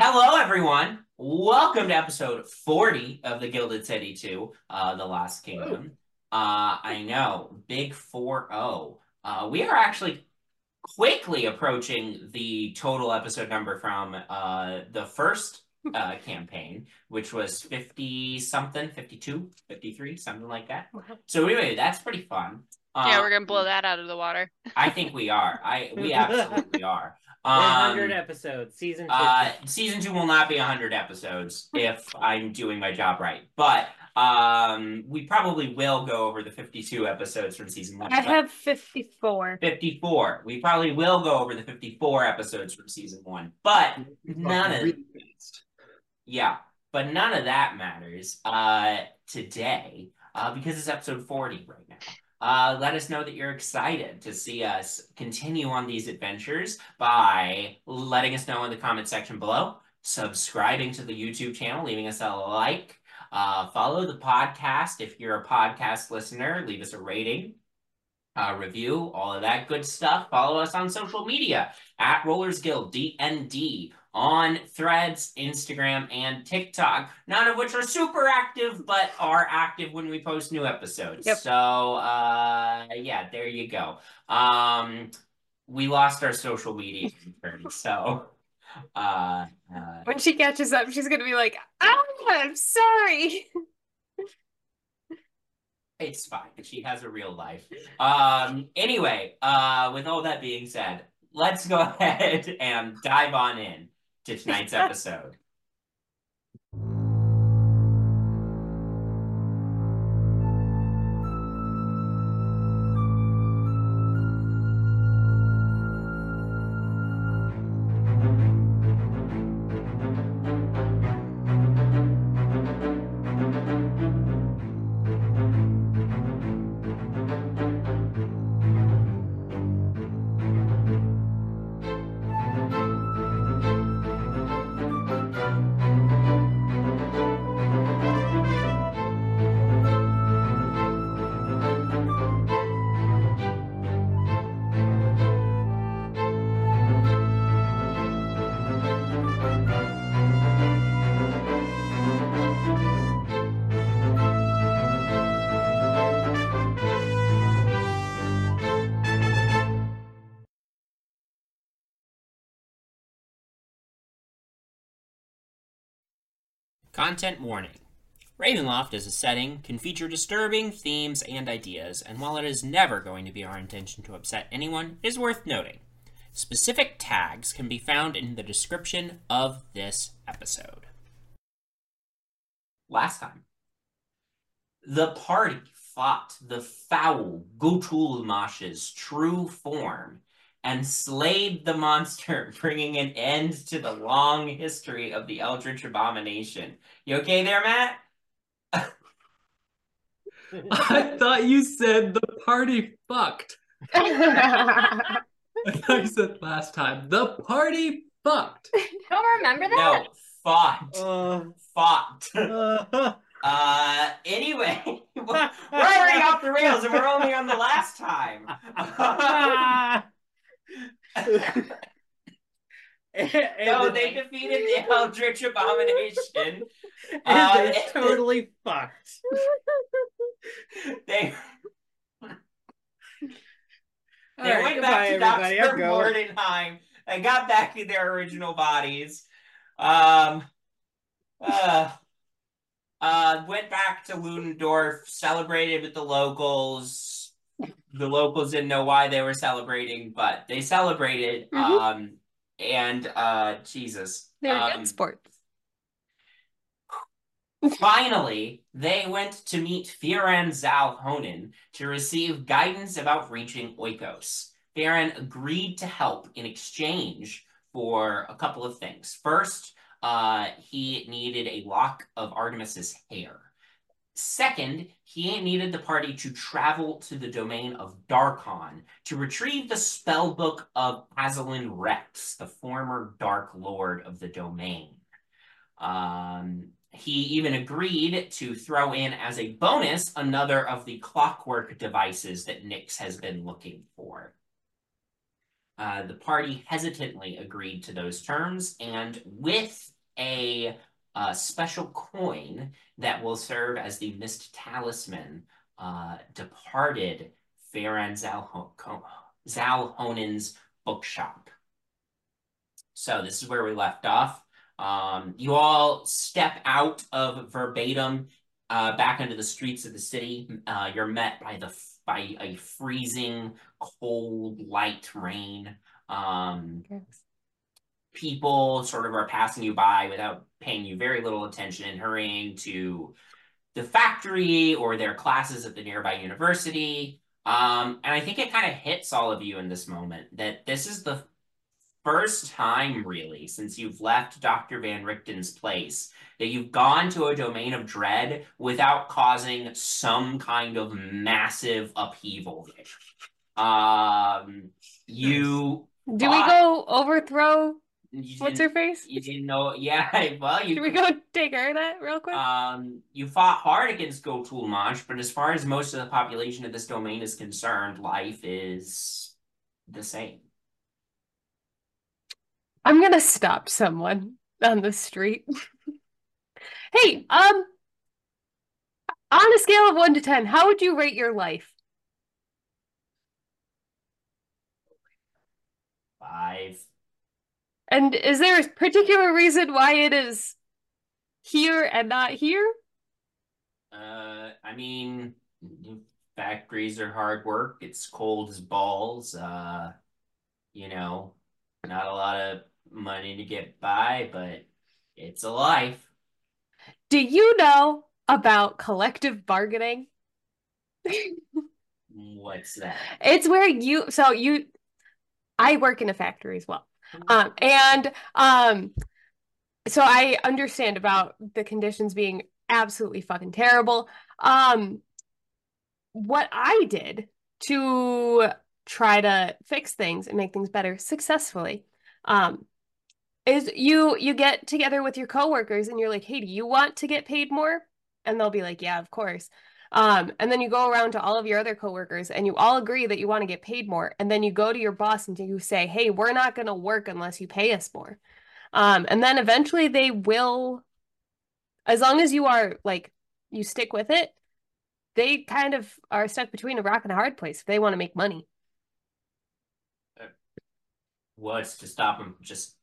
Hello, everyone. Welcome to episode 40 of the Gilded City 2, uh, The Lost Kingdom. Uh, I know, big 4-0. Uh, we are actually quickly approaching the total episode number from uh, the first uh, campaign, which was 50 something, 52, 53, something like that. So anyway, that's pretty fun. yeah, Uh, we're gonna blow that out of the water. I think we are. I we absolutely are. One hundred Um, episodes, season two. uh, season two will not be 100 episodes if I'm doing my job right, but um, we probably will go over the 52 episodes from season one. I have 54. 54. We probably will go over the 54 episodes from season one, but none of yeah, but none of that matters uh today uh because it's episode 40 right now. Uh, let us know that you're excited to see us continue on these adventures by letting us know in the comment section below, subscribing to the YouTube channel, leaving us a like, uh, follow the podcast if you're a podcast listener, leave us a rating, uh, review, all of that good stuff. Follow us on social media at Rollers Guild DND on Threads, Instagram, and TikTok. None of which are super active, but are active when we post new episodes. Yep. So, uh, yeah, there you go. Um, we lost our social media intern, so. Uh, uh, When she catches up, she's going to be like, ah, I'm sorry. It's fine. She has a real life. Um, anyway, uh, with all that being said, let's go ahead and dive on in to tonight's episode. Content warning. Ravenloft as a setting can feature disturbing themes and ideas, and while it is never going to be our intention to upset anyone, it is worth noting. Specific tags can be found in the description of this episode. Last time, the party fought the foul Gutulmash's true form and slayed the monster, bringing an end to the long history of the Eldritch Abomination. You okay there, Matt? I thought you said the party fucked. I thought you said last time. The party fucked. Don't remember that. No, fought. Uh, Fought. uh, Uh, anyway, we're already off the rails and we're only on the last time. And so then- they defeated the Eldritch Abomination. and they're totally fucked. They They right, went back to Dr. Mordenheim. They got back to their original bodies. Um, uh, uh, went back to Ludendorff, celebrated with the locals. The locals didn't know why they were celebrating, but they celebrated. Mhm. Um, and uh, Jesus. They're um, good sports. Finally, they went to meet Firan Zal Honan to receive guidance about reaching Oikos. Farron agreed to help in exchange for a couple of things. First, uh, he needed a lock of Artemis's hair. Second, he needed the party to travel to the domain of Darkon to retrieve the spellbook of Azalin Rex, the former Dark Lord of the domain. Um, he even agreed to throw in as a bonus another of the clockwork devices that Nyx has been looking for. Uh, the party hesitantly agreed to those terms, and with a uh, special coin that will serve as the mist talisman, uh, departed Farron Zalhonen's bookshop. So this is where we left off. Um, you all step out of verbatim uh, back into the streets of the city. Uh, you're met by the by a freezing, cold, light rain. Um. People sort of are passing you by without paying you very little attention and hurrying to the factory or their classes at the nearby university. Um, and I think it kind of hits all of you in this moment that this is the first time, really, since you've left Dr. Van Richten's place, that you've gone to a domain of dread without causing some kind of massive upheaval. Um, you. Do we go overthrow What's her face? You didn't know. Yeah, well, you. Should we go take her that real quick? Um, you fought hard against Gotulmanch, but as far as most of the population of this domain is concerned, life is the same. I'm gonna stop someone on the street. hey, um, on a scale of one to ten, how would you rate your life? Five. And is there a particular reason why it is here and not here? Uh, I mean, factories are hard work. It's cold as balls. Uh, you know, not a lot of money to get by, but it's a life. Do you know about collective bargaining? What's that? It's where you so you I work in a factory as well. Um, and um, so I understand about the conditions being absolutely fucking terrible. Um, what I did to try to fix things and make things better successfully um, is you you get together with your coworkers and you're like, hey, do you want to get paid more? And they'll be like, yeah, of course. Um, and then you go around to all of your other coworkers and you all agree that you want to get paid more. And then you go to your boss and you say, hey, we're not going to work unless you pay us more. Um, and then eventually they will, as long as you are like, you stick with it, they kind of are stuck between a rock and a hard place if they want to make money. What's to stop them just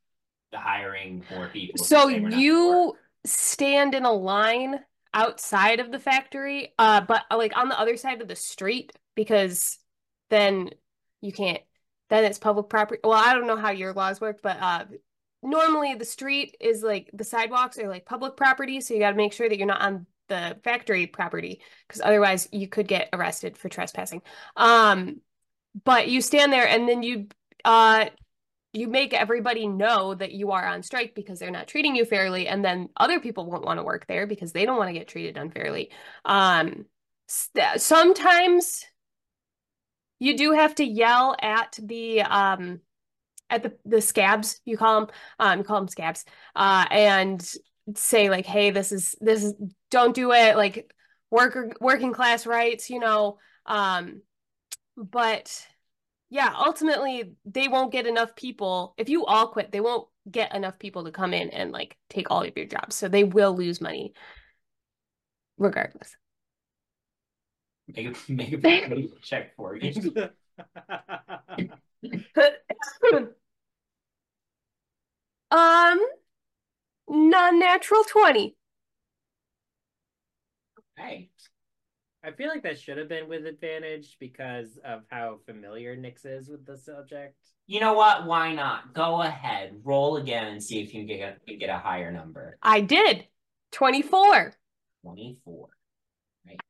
hiring more people? So you stand in a line outside of the factory, uh, but uh, like on the other side of the street because then you can't. Then it's public property. Well, I don't know how your laws work, but uh, normally the street is like the sidewalks are like public property, so you got to make sure that you're not on the factory property because otherwise you could get arrested for trespassing. Um, but you stand there and then you uh you make everybody know that you are on strike because they're not treating you fairly and then other people won't want to work there because they don't want to get treated unfairly. Um sometimes you do have to yell at the um at the the scabs you call them um you call them scabs uh and say like hey this is this is don't do it like worker working class rights you know um but yeah, ultimately they won't get enough people. If you all quit, they won't get enough people to come in and like take all of your jobs. So they will lose money regardless. Make a, make a check for you. um, non-natural 20. Okay. I feel like that should have been with advantage because of how familiar Nyx is with the subject. You know what? Why not? Go ahead, roll again, and see if you can get a, get a higher number. I did. 24. 24. Right.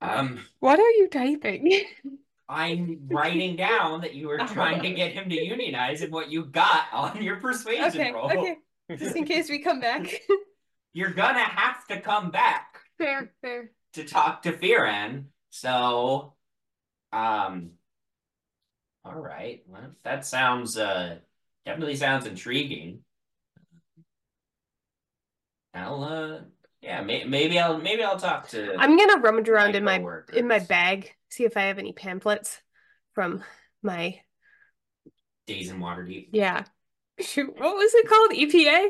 Um, What are you typing? I'm writing down that you were trying to get him to unionize and what you got on your persuasion okay, roll. okay. Just in case we come back. You're gonna have to come back fair, fair. to talk to Firan. So, um, all right. Well, that sounds uh definitely sounds intriguing. I'll uh yeah may- maybe I'll maybe I'll talk to I'm gonna rummage around in my coworkers. in my bag, see if I have any pamphlets from my Days in Waterdeep. yeah. Shoot, what was it called? EPA?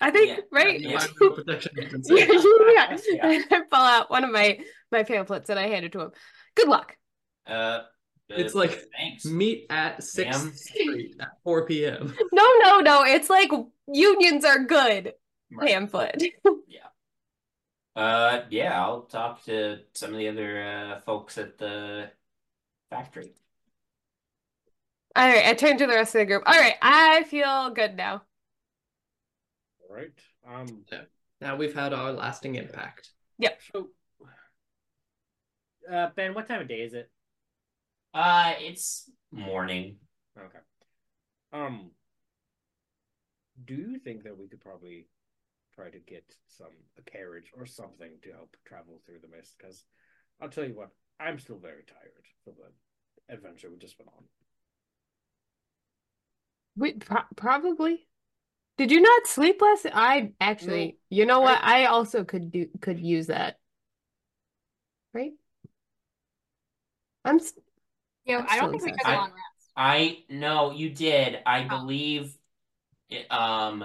I think, Yeah, right? yeah. Environmental Protection yeah, yeah. Yeah. I pull out one of my my pamphlets and I hand it to him. Good luck. Uh, It's uh, like thanks. Meet at 6th Ma'am. Street at 4 p.m. No, no, no. It's like unions are good. Right. Pamphlet. Uh, yeah, I'll talk to some of the other uh folks at the factory. All right, I turn to the rest of the group. All right, I feel good now. All right. Um. Now we've had our lasting impact. Yeah. So, uh, Ben, what time of day is it? Uh, it's morning. Okay. Um. Do you think that we could probably try to get some a carriage or something to help travel through the mist? Because I'll tell you what, I'm still very tired from the adventure we just went on. We pro- probably. Did you not sleep last? I actually, you know what? I also could do could use that. Right? I'm s- Yeah, I'm I still don't think we took a exhausted. long rest. I no, you did. I Oh. believe it, um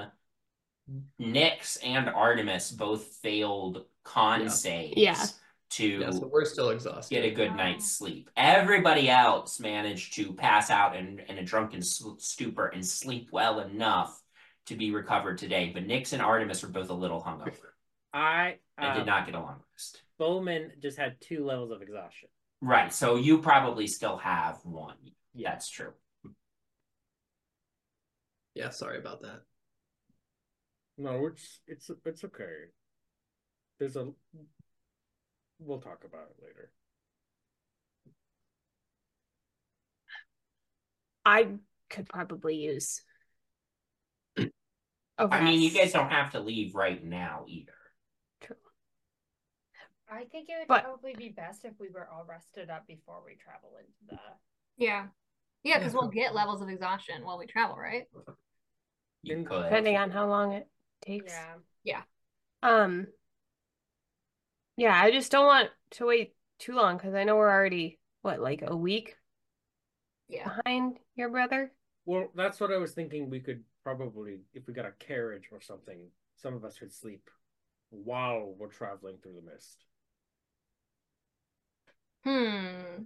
Nyx and Artemis both failed con Yeah. saves Yeah. To Yeah, so we're still exhausted. get a good night's sleep. Everybody else managed to pass out in, in a drunken stupor and sleep well enough to be recovered today. But Nyx and Artemis were both a little hungover I and did um, not get a long rest. Bowmin just had two levels of exhaustion. Right, so you probably still have one. Yeah, That's true. Yeah, sorry about that. No, it's it's it's okay. There's a. We'll talk about it later. I could probably use. I mean, you guys don't have to leave right now either. True. I think it would But- probably be best if we were all rested up before we travel into the. Yeah. Yeah, because we'll get levels of exhaustion while we travel, right? You could. depending on how long it takes. Yeah. Yeah. Um. Yeah, I just don't want to wait too long because I know we're already what like a week Yeah. behind your brother. Well, that's what I was thinking. We could probably, if we got a carriage or something, some of us could sleep while we're traveling through the mist. Hmm.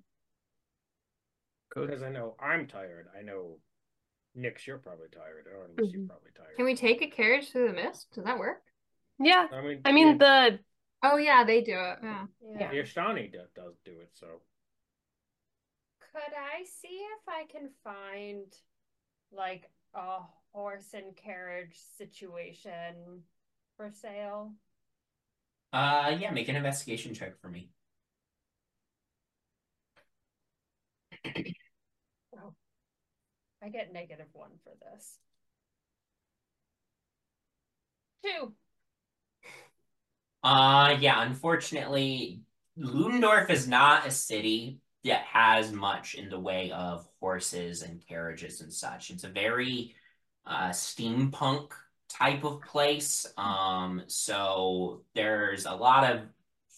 Because I know I'm tired. I know, Nyx, you're probably tired. Artemis, you're Mhm. probably tired. Can we take a carriage through the mist? Does that work? Yeah, I mean, I mean the Oh yeah, they do it. Yeah. Yeah. the Ashtani do, does do it. So Could I see if I can find like a horse and carriage situation for sale? Uh, yeah, make an investigation check for me. Oh, I get negative one for this. Two. Uh, yeah, unfortunately, Ludendorff is not a city that has much in the way of horses and carriages and such. It's a very uh, steampunk type of place. Um, so there's a lot of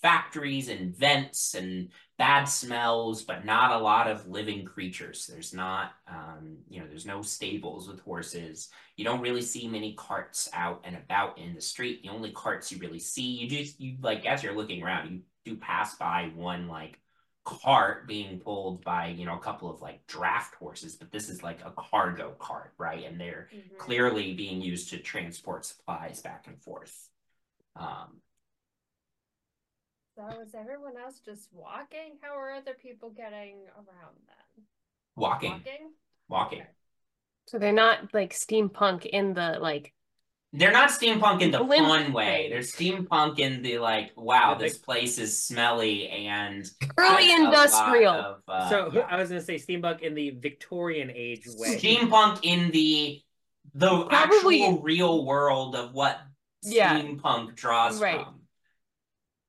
factories and vents and bad smells, but not a lot of living creatures. There's not, um, you know, there's no stables with horses. You don't really see many carts out and about in the street. The only carts you really see, you just you like as you're looking around, you do pass by one like cart being pulled by, you know, a couple of like draft horses, but this is like a cargo cart, right? And they're Mhm. clearly being used to transport supplies back and forth. Um, So is everyone else just walking? How are other people getting around then? walking, Walking? walking. Okay. so they're not like steampunk in the like They're not steampunk in the Limp fun way. They're steampunk in the like, wow, Yeah, this place is smelly and Early has a lot industrial. of, uh, so yeah. I was gonna say steampunk in the Victorian age way. steampunk in the the Probably- actual real world of what Yeah. steampunk draws Right. from.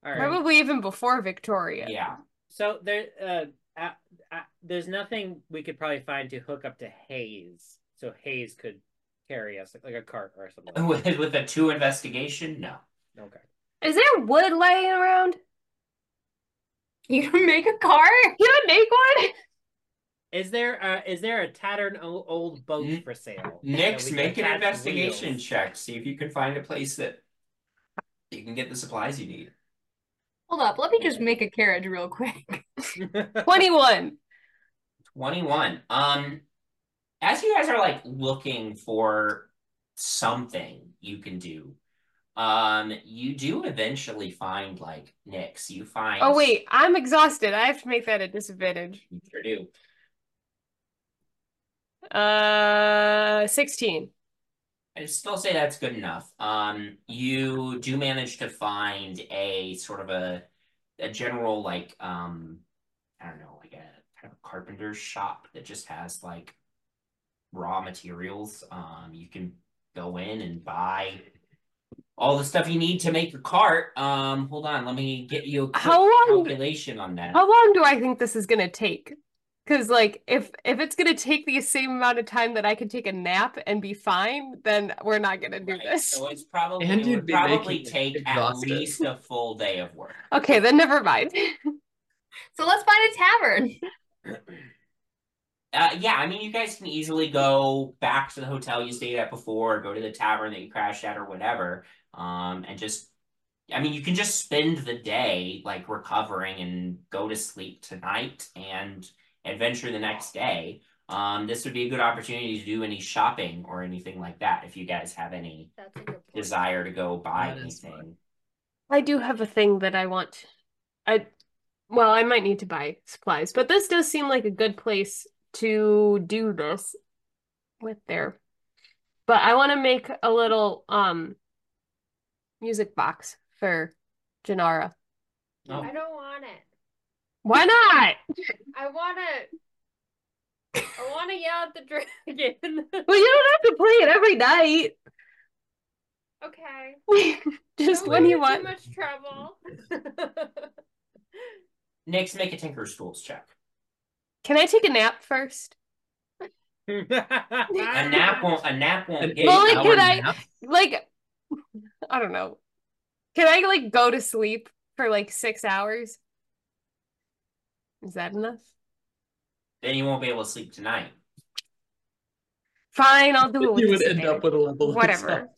All right. Probably even before Victoria. Yeah. So there, uh, uh, uh, there's nothing we could probably find to hook up to Hayes, so Hayes could carry us like a cart or something. With with a two investigation, no. Okay. Is there wood laying around? You can make a car? Can make one? Is there uh is there a tattered old boat N- for sale? Nyx, make an investigation wheels? check. See if you can find a place that you can get the supplies you need. Hold up, let me just make a carriage real quick. 21. 21. Um, as you guys are like looking for something you can do, um, you do eventually find like Nyx. You find Oh, wait. I'm exhausted. I have to make that a disadvantage. You sure do. Uh, 16. I still say that's good enough. Um, you do manage to find a sort of a a general like um I don't know, like a kind of carpenter's shop that just has like raw materials. Um, you can go in and buy all the stuff you need to make your cart. Um, hold on, let me get you a How long- calculation on that. How long do I think this is gonna take? Because like if if it's gonna take the same amount of time that I can take a nap and be fine, then we're not gonna do Right, this. So it's probably And it you'd be probably making it take at least a full day of work. Okay, then never mind. So let's find a tavern. Uh, yeah, I mean, you guys can easily go back to the hotel you stayed at before, go to the tavern that you crashed at, or whatever. Um, and just, I mean, you can just spend the day like recovering and go to sleep tonight and adventure the next day. Um, this would be a good opportunity to do any shopping or anything like that if you guys have any That's a good point. desire to go buy That is anything. I do have a thing that I want. I well, I might need to buy supplies, but this does seem like a good place to do this with there. But I want to make a little um music box for Jinarra. Oh. I don't want it. Why not? I want to. I want to yell at the dragon. Well, you don't have to play it every night. okay. Just Don't when you want. Too much trouble. Next, make a Tinker's Tools check. Can I take a nap first? A nap won't. A nap won't An get Well, like, eight-hour could I- nap? Like, I don't know. Can I like go to sleep for like six hours? Is that enough? Then you won't be able to sleep tonight. Fine, I'll do it with You would end up with a level of Whatever.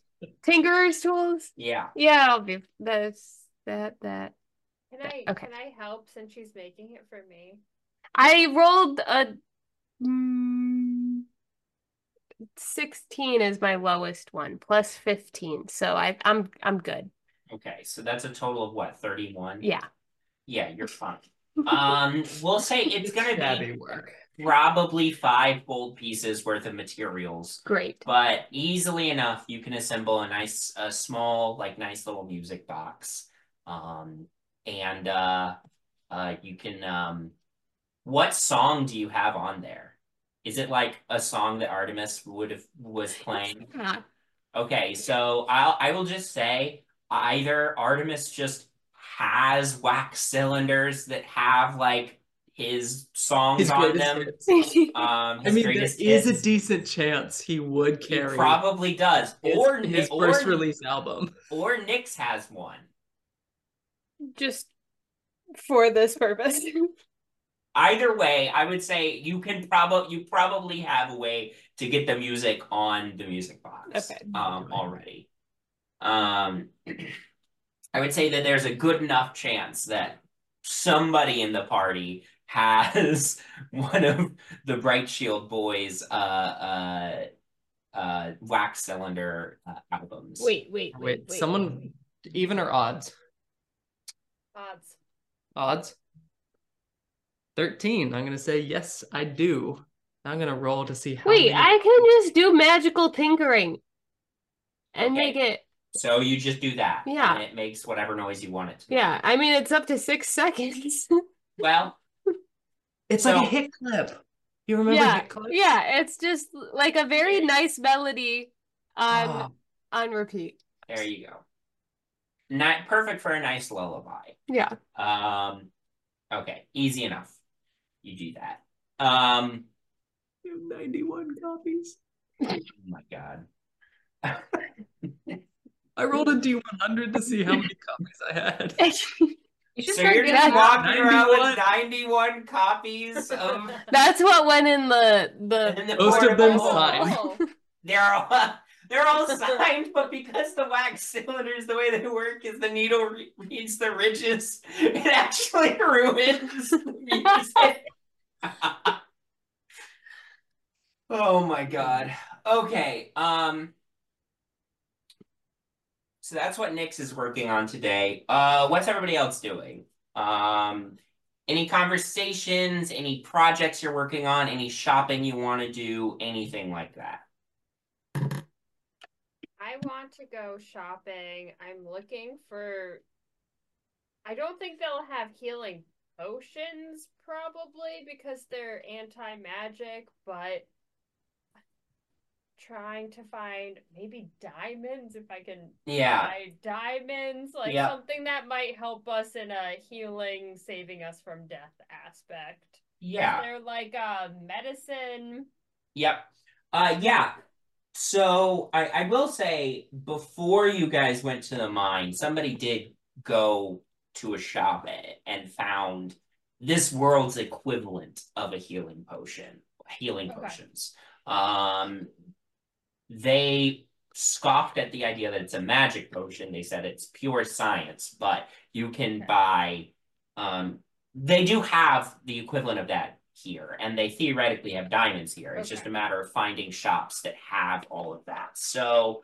Tinkerer's tools? Yeah. Yeah, I'll be that's that that. Can I? Okay. Can I help since she's making it for me? I rolled a mm, 16 is my lowest one, plus 15. So I I'm I'm good. Okay, so that's a total of what, 31? Yeah. Yeah, you're fine. Um, we'll say it's gonna Shabby be work. probably five gold pieces worth of materials, Great. but easily enough you can assemble a nice, a small, like nice little music box. Um, and uh, uh, you can um, what song do you have on there? Is it like a song that Artemis would have was playing? Ah, Okay, so I'll I will just say either Artemis just has wax cylinders that have like his songs His on them. hits. Um, I mean, there greatest is a decent chance he would He carry probably does, his, or his Ni- first release album. or Nyx has one. Just for this purpose. Either way, I would say you can probably you probably have a way to get the music on the music box. Okay. Um, already. Um, I would say that there's a good enough chance that somebody in the party has one of the Bright Shield Boys' uh uh uh wax cylinder uh, albums. Wait, wait, wait, Wait, wait. someone even or odds? Odds. Odds. 13. I'm gonna say yes, I do. I'm gonna roll to see how Wait, many- I can just do magical tinkering. and Okay. make it. So you just do that. Yeah. And it makes whatever noise you want it to. Yeah, I mean it's up to six seconds. Well, It's So- like a hit clip. You remember yeah, hit clip? yeah, it's just like a very nice melody on Ah, on repeat. there you go. Not perfect for a nice lullaby. Yeah. Um, okay, easy enough. You do that. Um, you have 91 copies. oh my god. I rolled a D100 to see how many copies I had. You should So start you're getting just that. walking around with 91 copies of That's what went in the the in the Most of them signed. Oh, They're all they're all signed, but because the wax cylinders, the way they work is the needle re- reads the ridges, it actually ruins the music. oh my god. Okay. Um. So that's what Nyx is working on today. Uh, what's everybody else doing? Um, any conversations, any projects you're working on, any shopping you want to do, anything like that? I want to go shopping. I'm looking for. I don't think they'll have healing potions, probably because they're anti magic, but trying to find maybe diamonds if I can Yeah. buy diamonds, like Yeah. something that might help us in a healing, saving us from death aspect. Yeah. They're like uh medicine. Yep. Uh yeah. So I, I will say before you guys went to the mine, somebody did go to a shop and found this world's equivalent of a healing potion, healing Okay. potions. Um they scoffed at the idea that it's a magic potion. They said it's pure science, but you can buy um they do have the equivalent of that here, and they theoretically have diamonds here. It's just a matter of finding shops that have all of that. So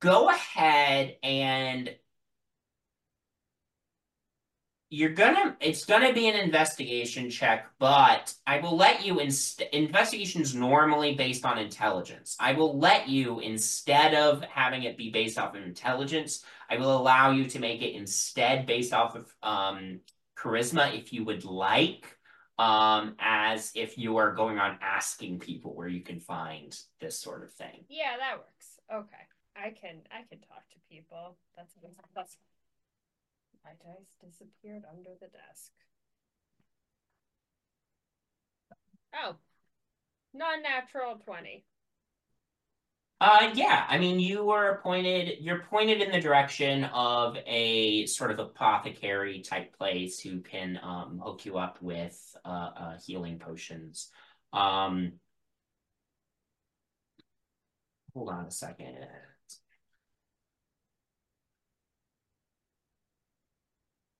go ahead and you're gonna it's gonna be an investigation check, but I will let you inst investigation's normally based on intelligence. I will let you instead of having it be based off of intelligence, I will allow you to make it instead based off of um charisma if you would like. Um, as if you are going on asking people where you can find this sort of thing. Yeah, that works. Okay. I can I can talk to people. That's that's my dice disappeared under the desk. Oh. Non-natural 20. Uh, yeah, I mean, you were appointed, you're pointed in the direction of a sort of apothecary type place who can um hook you up with uh, uh healing potions. Um, hold on a second.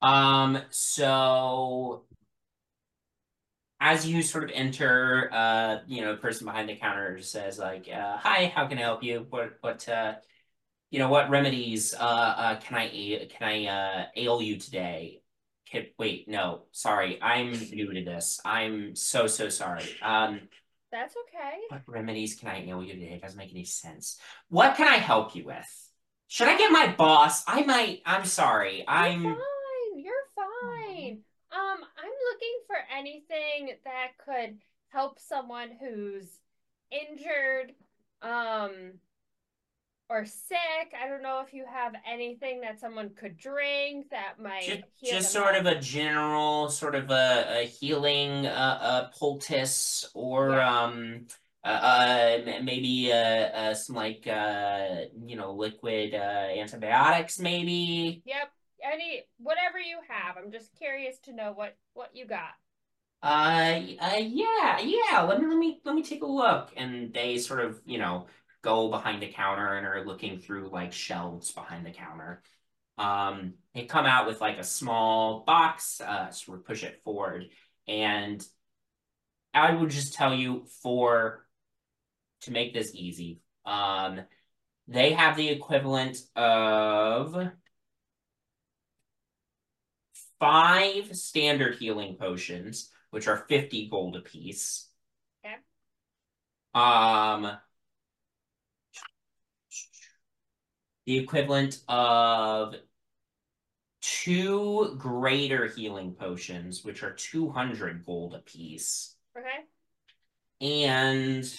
Um, so as you sort of enter, uh, you know, the person behind the counter says like, uh, "Hi, how can I help you? What, what, uh, you know, what remedies, uh, uh, can I, can I, uh, ail you today?" Can, wait, no, sorry, I'm new to this. I'm so, so sorry. Um, That's okay. what remedies can I ail you today? It doesn't make any sense. What can I help you with? Should I get my boss? I might, I'm sorry, I'm. You're fine. You're fine. Um, I'm looking for anything that could help someone who's injured, um, or sick. I don't know if you have anything that someone could drink that might Just, heal just sort up. of a general sort of a, a healing uh, uh poultice or Yeah. um uh, uh maybe uh, uh some like uh you know liquid uh antibiotics maybe Yep. Any whatever you have. I'm just curious to know what what you got. uh, uh yeah yeah let me let me let me take a look and they sort of you know go behind the counter and are looking through like shelves behind the counter um they come out with like a small box uh sort of push it forward and I would just tell you for to make this easy um they have the equivalent of five standard healing potions which are 50 gold apiece Okay. um the equivalent of two greater healing potions, which are 200 gold apiece, Okay. and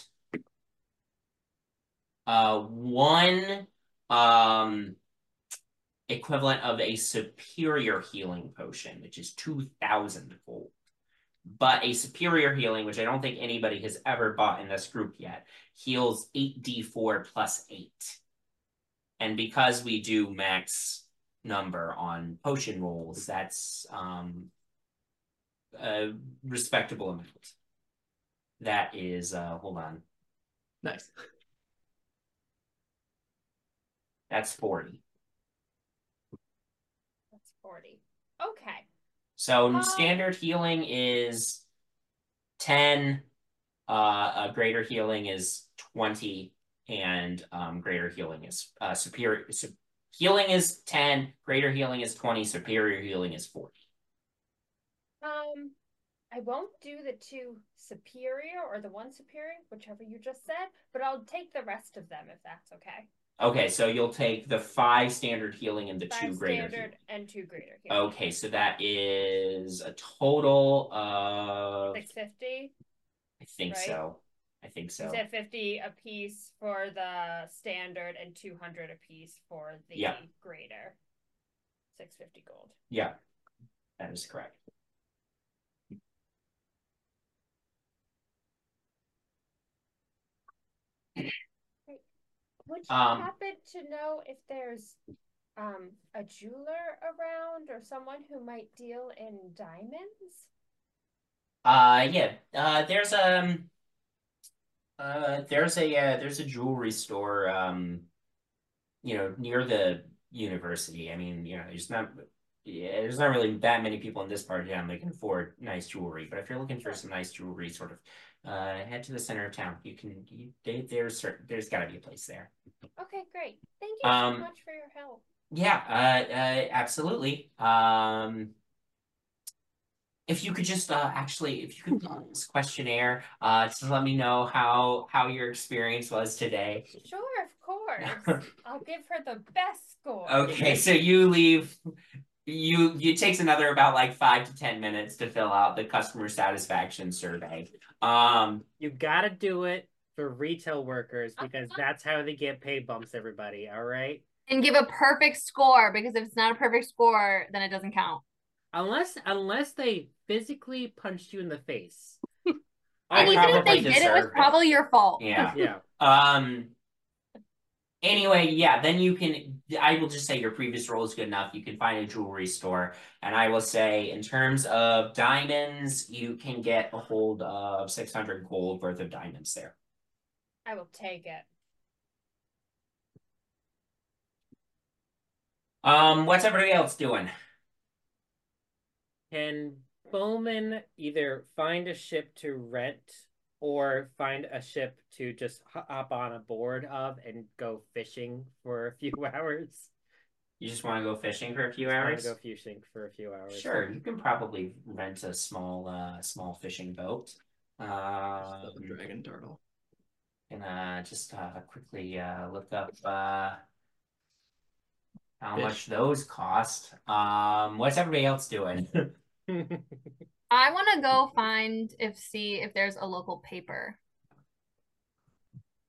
uh, one um, equivalent of a superior healing potion, which is 2,000 gold. But a superior healing, which I don't think anybody has ever bought in this group yet, heals 8d4 plus 8. And because we do max number on potion rolls, that's um, a respectable amount. That is, uh, hold on, Nice. that's 40. That's 40. Okay. So Um, standard healing is 10, uh, a greater healing is 20, and um, greater healing is uh, superior. Su- healing is 10, greater healing is 20, superior healing is 40. Um, I won't do the two superior or the one superior, whichever you just said, but I'll take the rest of them if that's okay. Okay, so you'll take the five standard healing and the Five two greater standard and two greater healing. Okay, so that is a total of, 650. I think right? so. I think so. Said 50 a piece for the standard and 200 a piece for the Yeah. greater. 650 gold. Yeah, that is correct. Would you Um, happen to know if there's um a jeweler around or someone who might deal in diamonds? Uh, yeah. Uh, there's um, uh, there's a uh, there's a jewelry store um, you know, near the university. I mean, you know, there's not yeah, there's not really that many people in this part of town that can afford nice jewelry. But if you're looking for some nice jewelry, sort of, uh, head to the center of town. You can you, they, there's certain, there's got to be a place there. Okay, great. Thank you Um, so much for your help. Yeah, uh, uh, absolutely. Um, if you could just uh, actually, if you could fill this questionnaire, uh, to let me know how how your experience was today. Sure, of course. I'll give her the best score. Okay, so you leave. You you takes another about like five to ten minutes to fill out the customer satisfaction survey. Um, You gotta do it for retail workers Uh-huh. because that's how they get pay bumps, everybody. All right. And give a perfect score because if it's not a perfect score, then it doesn't count. Unless unless they physically punched you in the face. I and even if they did, it was probably your fault. yeah. Yeah. Um. Anyway, yeah, then you can. I will just say your previous role is good enough. You can find a jewelry store, and I will say, in terms of diamonds, you can get a hold of six hundred gold worth of diamonds there. I will take it. Um, what's everybody else doing? Can Bowmin either find a ship to rent or find a ship to just hop on a board of and go fishing for a few hours? You just want to go fishing for a few hours? Go fishing for a few hours. Sure, you can probably rent a small, uh, small fishing boat. Um, dragon turtle. and uh, just uh, quickly uh, look up uh, how Fish. much those cost. Um, what's everybody else doing? I want to go find if see if there's a local paper,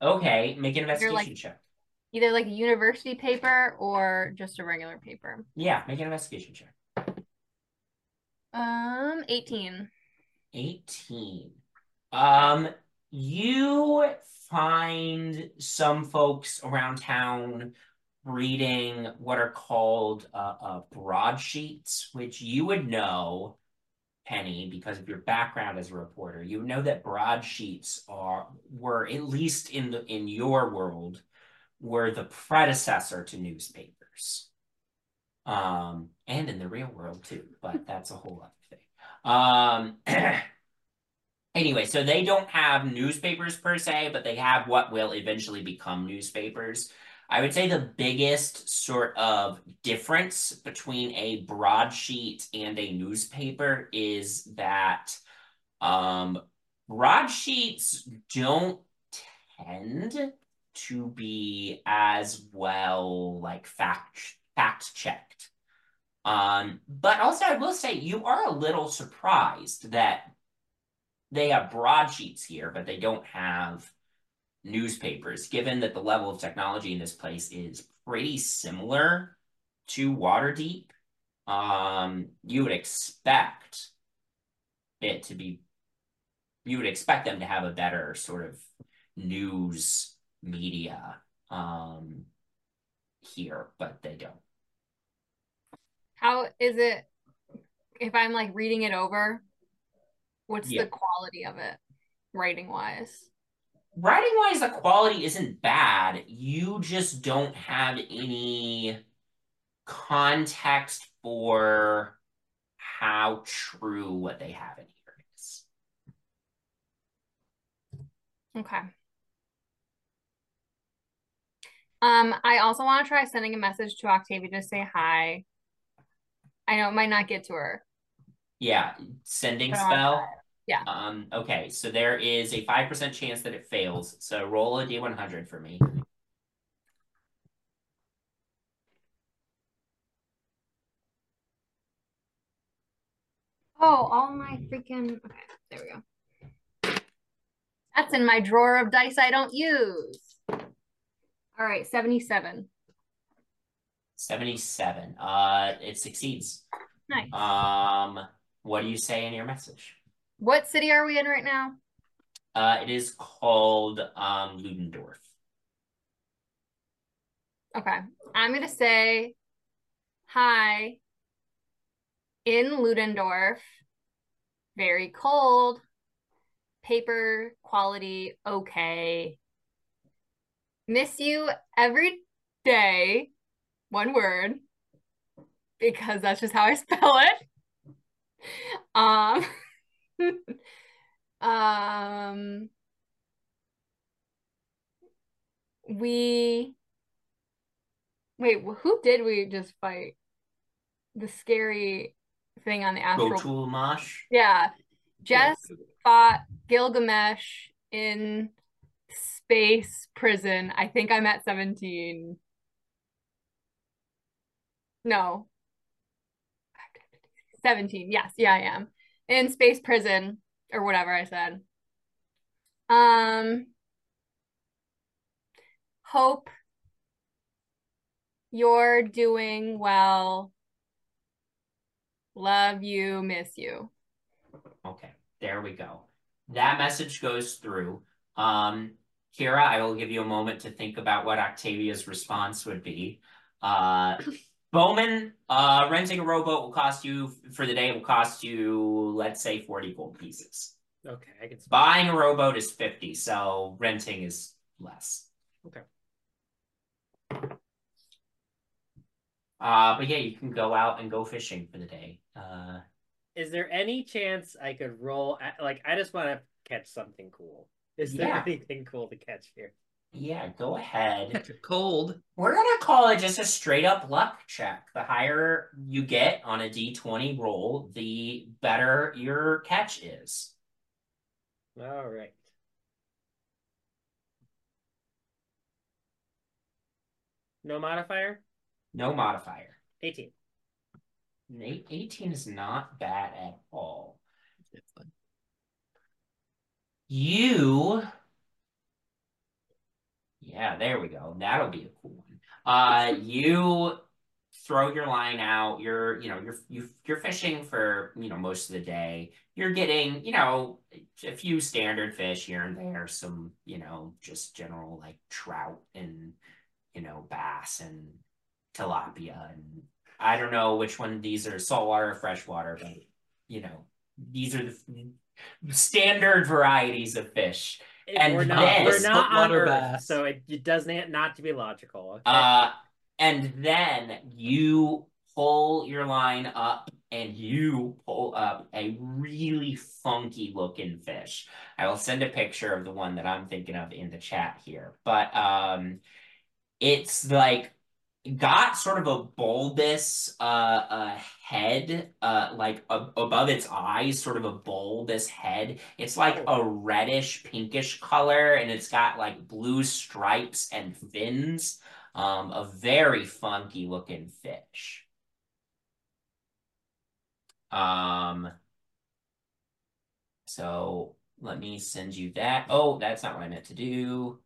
okay, make an investigation like- check. either like a university paper or just a regular paper. Yeah, make an investigation check. Um, 18. 18. Um, you find some folks around town reading what are called uh, uh, broadsheets, which you would know, Penny, because of your background as a reporter. You know that broadsheets are were at least in the in your world were the predecessor to newspapers. Um, and in the real world too, but that's a whole other thing. Um, anyway, so they don't have newspapers per se, but they have what will eventually become newspapers. I would say the biggest sort of difference between a broadsheet and a newspaper is that um, broadsheets don't tend to be as well like fact fact checked. Um, but also I will say you are a little surprised that they have broadsheets here, but they don't have newspapers, given that the level of technology in this place is pretty similar to Waterdeep. Um, you would expect it to be, you would expect them to have a better sort of news media um, here, but they don't. How is it if I'm like reading it over? What's Yeah. the quality of it, writing wise? Writing wise, the quality isn't bad. You just don't have any context for how true what they have in here is. Okay. Um, I also want to try sending a message to Octavia to say hi. I know it might not get to her. Yeah, sending But I wanna spell. Try it. Yeah. Um, okay, so there is a 5% chance that it fails. So roll a d100 for me. Oh, all my freaking okay, there we go. That's in my drawer of dice I don't use. All right, 77. 77. Uh, it succeeds. Nice. Um, what do you say in your message? What city are we in right now? Uh, it is called um Ludendorff. Okay. I'm going to say hi in Ludendorff. Very cold. Paper quality okay. Miss you every day. One word. Because that's just how I spell it. Um um we Wait, who did we just fight? The scary thing on the astral. Gotulmash. Yeah. Jess fought Gilgamesh in space prison. I think I'm at 17. No. 17. Yes, yeah, I am. In space prison or whatever I said. Um hope you're doing well. Love you, miss you. Okay, there we go. That message goes through. Um, Kyra, I will give you a moment to think about what Octavia's response would be. Uh, Bowmin, uh, renting a rowboat will cost you for the day. It will cost you, let's say, forty gold pieces. Okay, I can. Buying a rowboat is fifty, so renting is less. Okay. Uh, but yeah, you can go out and go fishing for the day. Uh, Is there any chance I could roll? Like, I just want to catch something cool. Is there Yeah. anything cool to catch here? Yeah, go ahead. Catch a cold. We're gonna call it just a straight up luck check. The higher you get on a d20 roll, the better your catch is. All right. No modifier. No modifier. 18. Nate, 18 is not bad at all. You. Yeah, there we go. That'll be a cool one. Uh, you throw your line out. You're, you know, you're you, you're fishing for, you know, most of the day. You're getting, you know, a few standard fish here and there. Some, you know, just general like trout and, you know, bass and tilapia and I don't know which one these are saltwater or freshwater, but you know, these are the standard varieties of fish. And we're not, then- we're not on Earth, bass. so it, it does not, not to be logical. Okay? Uh, and then you pull your line up and you pull up a really funky looking fish. I will send a picture of the one that I'm thinking of in the chat here. But um it's like got sort of a bulbous uh, uh head uh like above its eyes sort of a bulbous head. It's like a reddish pinkish color and it's got like blue stripes and fins. Um a very funky looking fish. Um so let me send you that. Oh that's not what I meant to do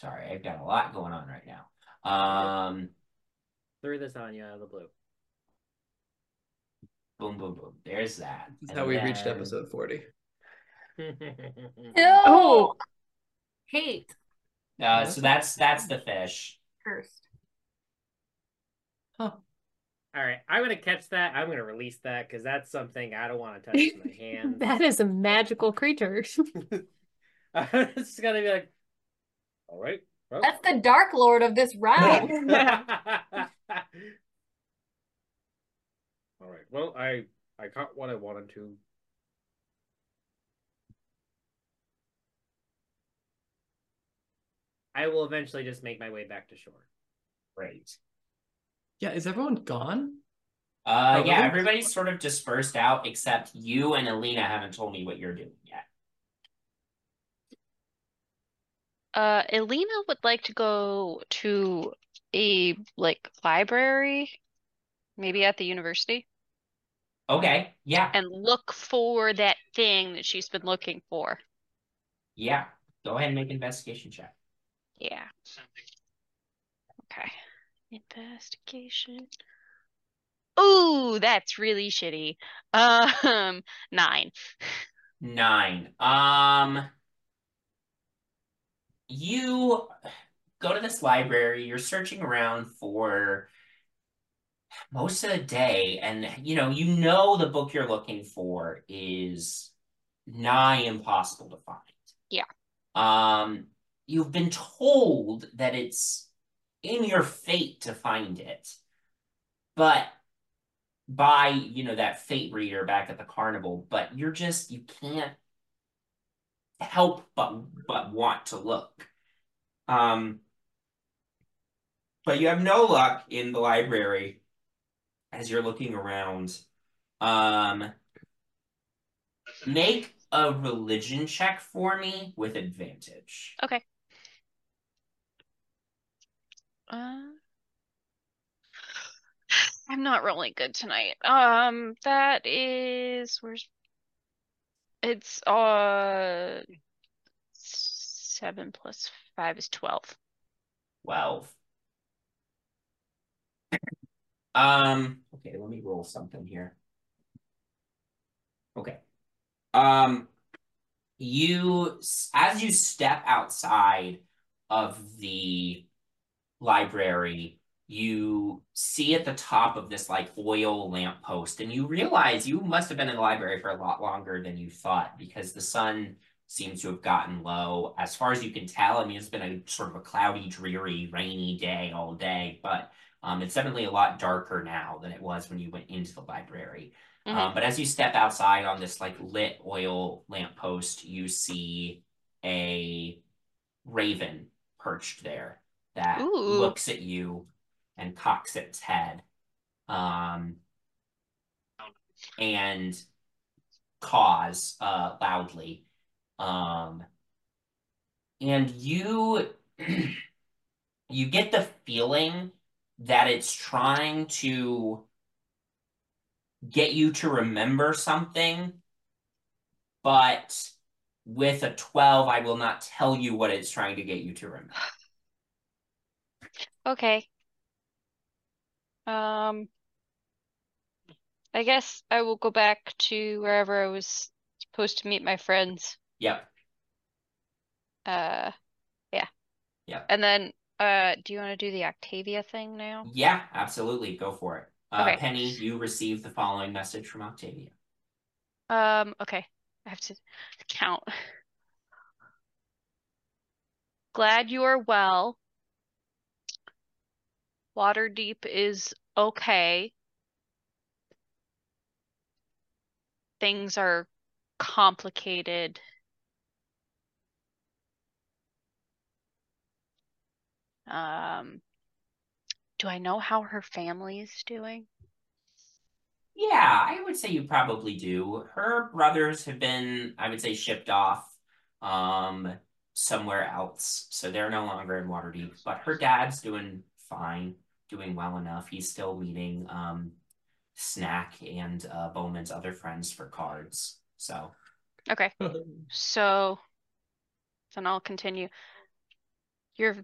Sorry, I've got a lot going on right now. Um, Threw this on you out of the blue. Boom, boom, boom. There's that. That's how we then... reached episode 40. oh, hate. Uh, so that's that's the fish. First. Huh. All right, I'm gonna catch that. I'm gonna release that because that's something I don't want to touch with my hands. that is a magical creature. it's gonna be like, all right. Well. That's the Dark Lord of this round. All right. Well, I I caught what I wanted to. I will eventually just make my way back to shore. Great. Yeah, is everyone gone? Uh, yeah, everybody's sort of dispersed out except you and Elina haven't told me what you're doing yet. Uh, Elina would like to go to a like library, maybe at the university, Okay, yeah, and look for that thing that she's been looking for. yeah. Go ahead and make an investigation check. Yeah. Okay. Investigation. Ooh, that's really shitty. Um, nine. Nine. Um, you go to this library, you're searching around for most of the day, and you know, you know the book you're looking for is nigh impossible to find. Yeah. Um, you've been told that it's in your fate to find it, but by you know that fate reader back at the carnival, but you're just you can't help but but want to look. Um, but you have no luck in the library as you're looking around. Um, make a religion check for me with advantage. Okay. Uh, I'm not rolling good tonight. Um, that is where's it's uh seven plus five is twelve. Twelve. Um, okay, let me roll something here. Okay. Um, you, as you step outside of the library, you see at the top of this like oil lamppost and you realize you must have been in the library for a lot longer than you thought because the sun seems to have gotten low. As far as you can tell, I mean, it's been a sort of a cloudy, dreary, rainy day all day, but um, it's definitely a lot darker now than it was when you went into the library. Mm-hmm. Um, but as you step outside on this like lit oil lamppost, you see a raven perched there that Ooh. looks at you and cocks its head um, and caws uh, loudly. Um, and you you get the feeling that it's trying to get you to remember something, but with a 12, I will not tell you what it's trying to get you to remember. Okay. Um, I guess I will go back to wherever I was supposed to meet my friends. Yep. Uh, yeah. Yeah. And then, uh, do you want to do the Octavia thing now? Yeah, absolutely. Go for it. Uh, okay. Penny, you received the following message from Octavia. Um, okay. I have to count. Glad you are well. Waterdeep is okay. Things are complicated. Um, do I know how her family is doing? Yeah, I would say you probably do. Her brothers have been, I would say, shipped off um somewhere else. So they're no longer in Waterdeep. But her dad's doing fine, doing well enough. He's still meeting um Snack and uh Bowmin's other friends for cards. So Okay. So then I'll continue. Your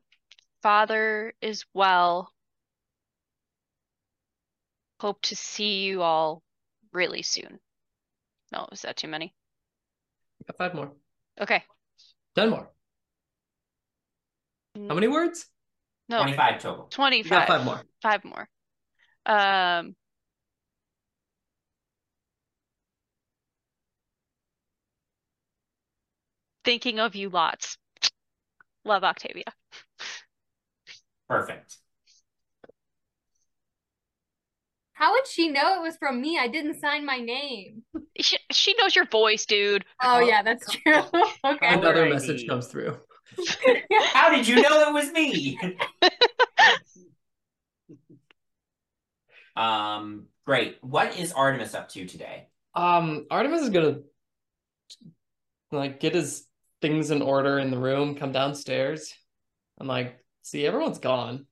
father is well. Hope to see you all really soon. No, is that too many? Got five more. Okay. Ten more. How many words? No, 25 total. 25. got five more. Five more. Um, thinking of you lots. Love Octavia. Perfect. How would she know it was from me? I didn't sign my name. She, she knows your voice, dude. Oh yeah, that's true. okay. Another ID. message comes through. How did you know it was me? um, great. What is Artemis up to today? Um, Artemis is gonna like get his things in order in the room, come downstairs, and like see everyone's gone.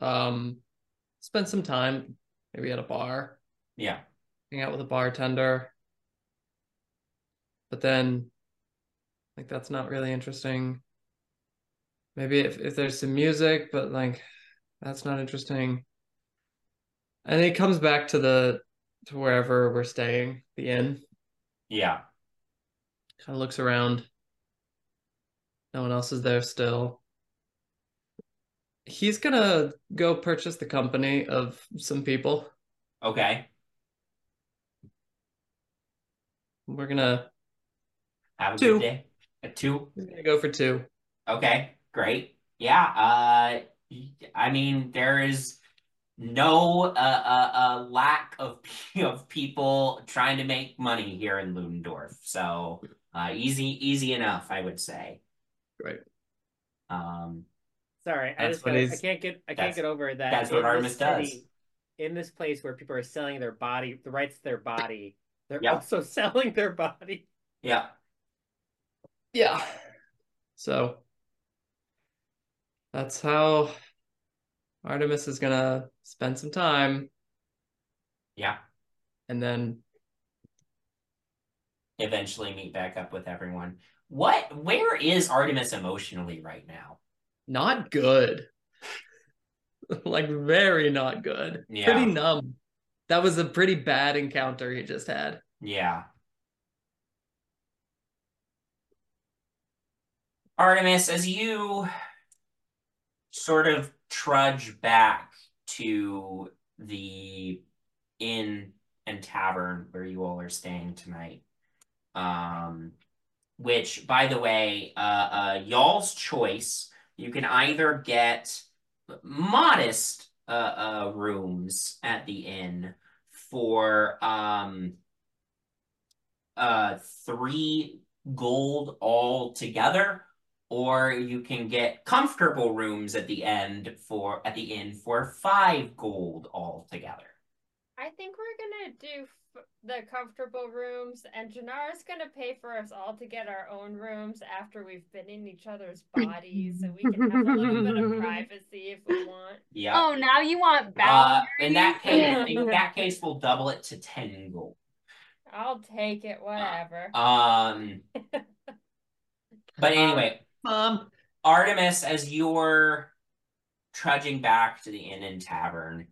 Um, spend some time maybe at a bar, Yeah. hang out with a bartender. But then, like that's not really interesting. Maybe if, if there's some music, but like that's not interesting. And he comes back to the to wherever we're staying, the inn. Yeah. Kind of looks around. No one else is there still. He's gonna go purchase the company of some people. Okay. We're gonna Have a Two. good day. A two. we're gonna go for two. Okay. Great. Yeah. Uh, I mean, there is no uh, uh, uh lack of of people trying to make money here in Ludendorff. So uh, easy, easy enough, I would say. Great. Um, Sorry, I just what gotta, I can't get I can't get over that. that's what in this Artemis does. In this place where people are selling their body, the rights to their body, they're Yeah. also selling their body. yeah. Yeah. So that's how Artemis is gonna spend some time Yeah. and then Eventually meet back up with everyone. What? Where is Artemis emotionally right now? not good. Like very not good. Yeah. Pretty numb. That was a pretty bad encounter he just had. Yeah. Artemis, as you sort of trudge back to the inn and tavern where you all are staying tonight, um, which, by the way, uh, uh, y'all's choice, you can either get modest uh, uh, rooms at the inn for um uh three gold all together or you can get comfortable rooms at the end for at the inn for five gold altogether. I think we're gonna do f- the comfortable rooms, and Jinarra's gonna pay for us all to get our own rooms after we've been in each other's bodies, so we can have a little bit of privacy if we want. yeah Oh, now you want uh in that case in that case we'll double it to 10 gold I'll take it, whatever. um but anyway Mom. Artemis, as you're trudging back to the inn and tavern,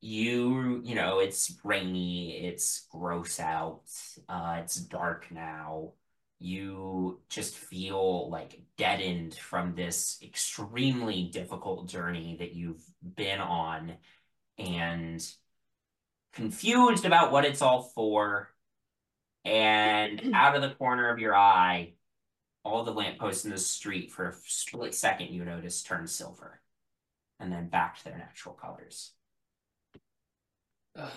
you you know it's rainy, it's gross out, uh, it's dark now. You just feel like deadened from this extremely difficult journey that you've been on, and confused about what it's all for. And out of the corner of your eye, all the lampposts in the street for a split second you notice turn silver and then back to their natural colors. Ugh.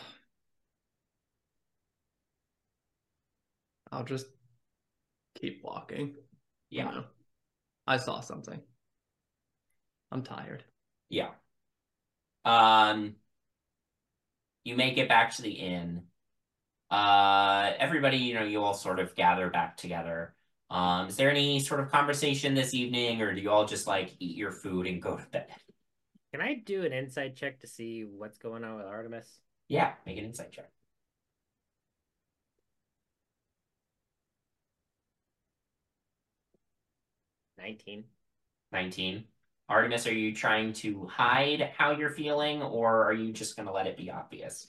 I'll just keep walking. you Yeah. know. I saw something. I'm tired. Yeah. Um, you make it back to the inn. Uh, everybody, you know, you all sort of gather back together. Um, is there any sort of conversation this evening, or do you all just like eat your food and go to bed? Can I do an insight check to see what's going on with Artemis? Yeah, make an insight check. Nineteen. 19. Artemis, are you trying to hide how you're feeling, or are you just going to let it be obvious?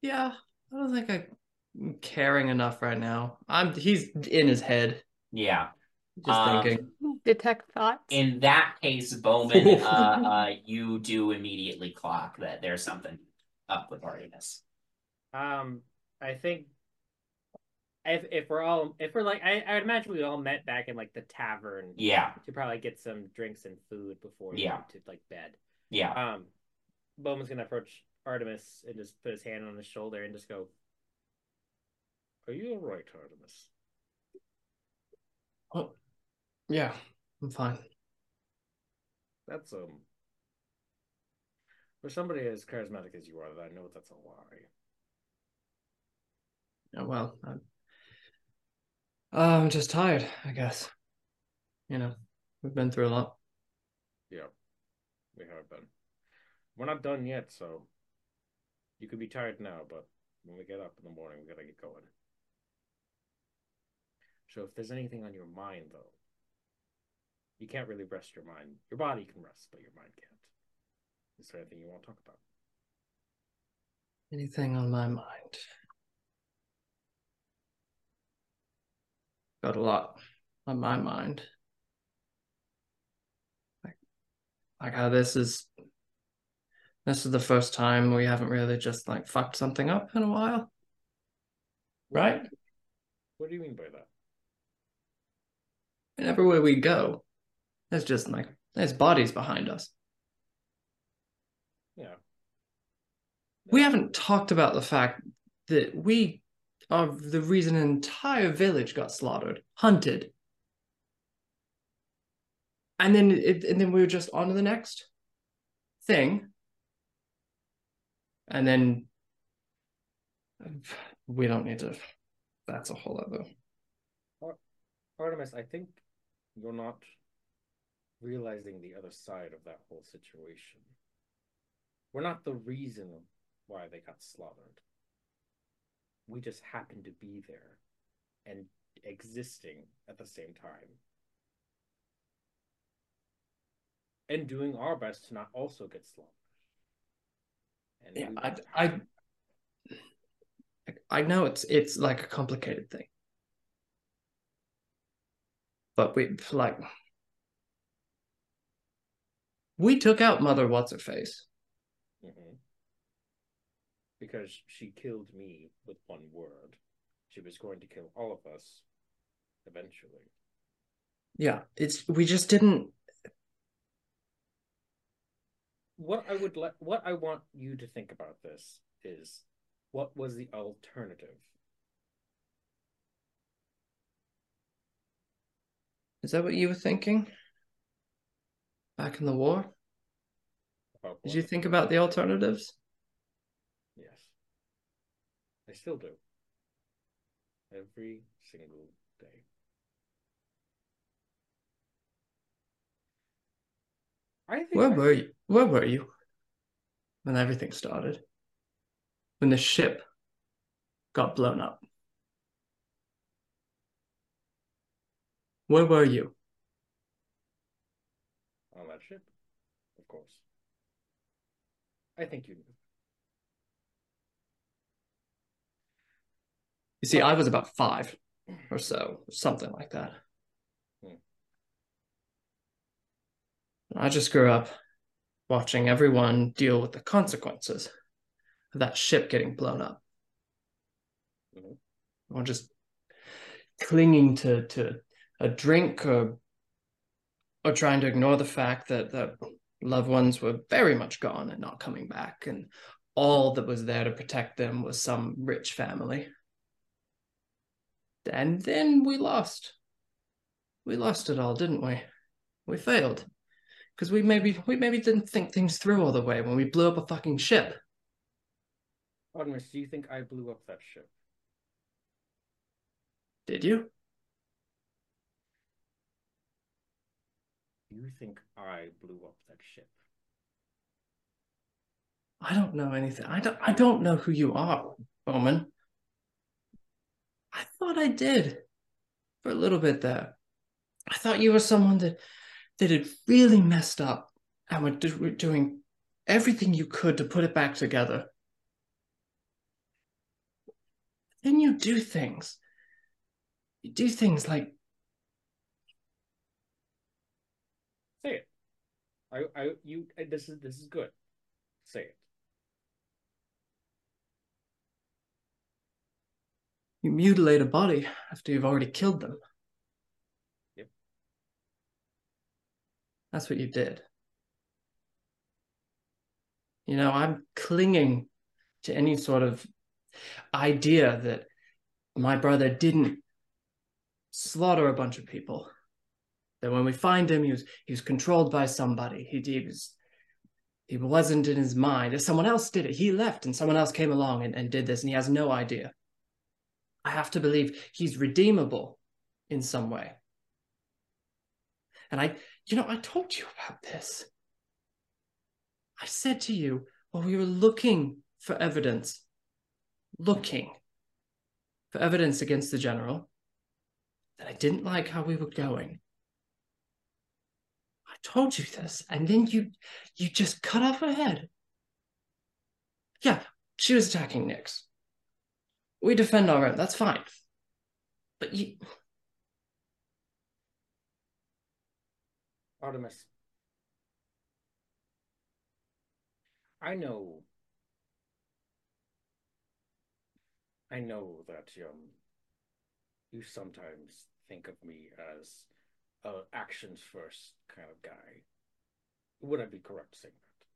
Yeah, I don't think I'm caring enough right now. I'm he's in his head, Yeah. just Um, thinking. Detect thoughts. In that case, Bowmin, uh, uh, you do immediately clock that there's something up with Artemis. Um, I think if if we're all if we're like I, I would imagine we all met back in like the tavern Yeah, to probably get some drinks and food before Yeah. went to like bed. yeah. Um, Bowmin's gonna approach Artemis and just put his hand on his shoulder and just go, "Are you all right, Artemis?" Oh, yeah, I'm fine. That's um. For somebody as charismatic as you are, I know that's a lie. Yeah, well, I'm, I'm just tired, I guess. You know, we've been through a lot. Yeah, we have been. We're not done yet, so you could be tired now, but when we get up in the morning, we gotta get going. So if there's anything on your mind, though, you can't really rest your mind. Your body can rest, but your mind can't. Is there anything you want to talk about? Anything on my mind? Got a lot on my mind. Like, like how this is this is the first time we haven't really just like fucked something up in a while. Right? What do you mean by that? And everywhere we go, there's just like there's bodies behind us. Yeah. We haven't talked about the fact that we are the reason an entire village got slaughtered, hunted. And then it, and then we were just on to the next thing. And then we don't need to that's a whole other Artemis, I think you're not realizing the other side of that whole situation. We're not the reason why they got slaughtered. We just happen to be there and existing at the same time. And doing our best to not also get slaughtered. And yeah we I, I. I know it's it's like a complicated thing. But we like we took out Mother What's Her Face. Mhm. Because she killed me with one word. She was going to kill all of us eventually. Yeah, it's we just didn't What I would let what I want you to think about this is what was the alternative? Is that what you were thinking? Back in the war? Did you think about the alternatives? Yes. I still do. Every single day. I think Where I- were you? Where were you when everything started? When the ship got blown up? Where were you? on that ship? Of course. I think you knew. You see, I was about five or so, something like that. Hmm. I just grew up watching everyone deal with the consequences of that ship getting blown up. Mhm. Or just clinging to, to a drink or or trying to ignore the fact that that loved ones were very much gone and not coming back and all that was there to protect them was some rich family and then we lost we lost it all didn't we we failed because we maybe we maybe didn't think things through all the way when we blew up a fucking ship. Artemis, do you think I blew up that ship? Did you? You think I blew up that ship? I don't know anything. I don't I don't know who you are, Bowmin. I thought I did for a little bit there. I thought you were someone that that had really messed up and were, do, were doing everything you could to put it back together. Then you do things. You do things like Say it. I, I, you. This is this is good. Say it. you mutilate a body after you've already killed them. Yep. That's what you did. You know, I'm clinging to any sort of idea that my brother didn't slaughter a bunch of people. That when we find him, he was he was controlled by somebody. He, he was he wasn't in his mind. If someone else did it, he left and someone else came along and, and did this, and he has no idea. I have to believe he's redeemable in some way. And I, you know, I told you about this. I said to you while we were looking for evidence, looking for evidence against the general, that I didn't like how we were going. Told you this, and then you you just cut off her head. Yeah, she was attacking Nyx. We defend our own, that's fine. But you Artemis. I know. I know that um, you sometimes think of me as a actions first kind of guy. Would I be correct saying that?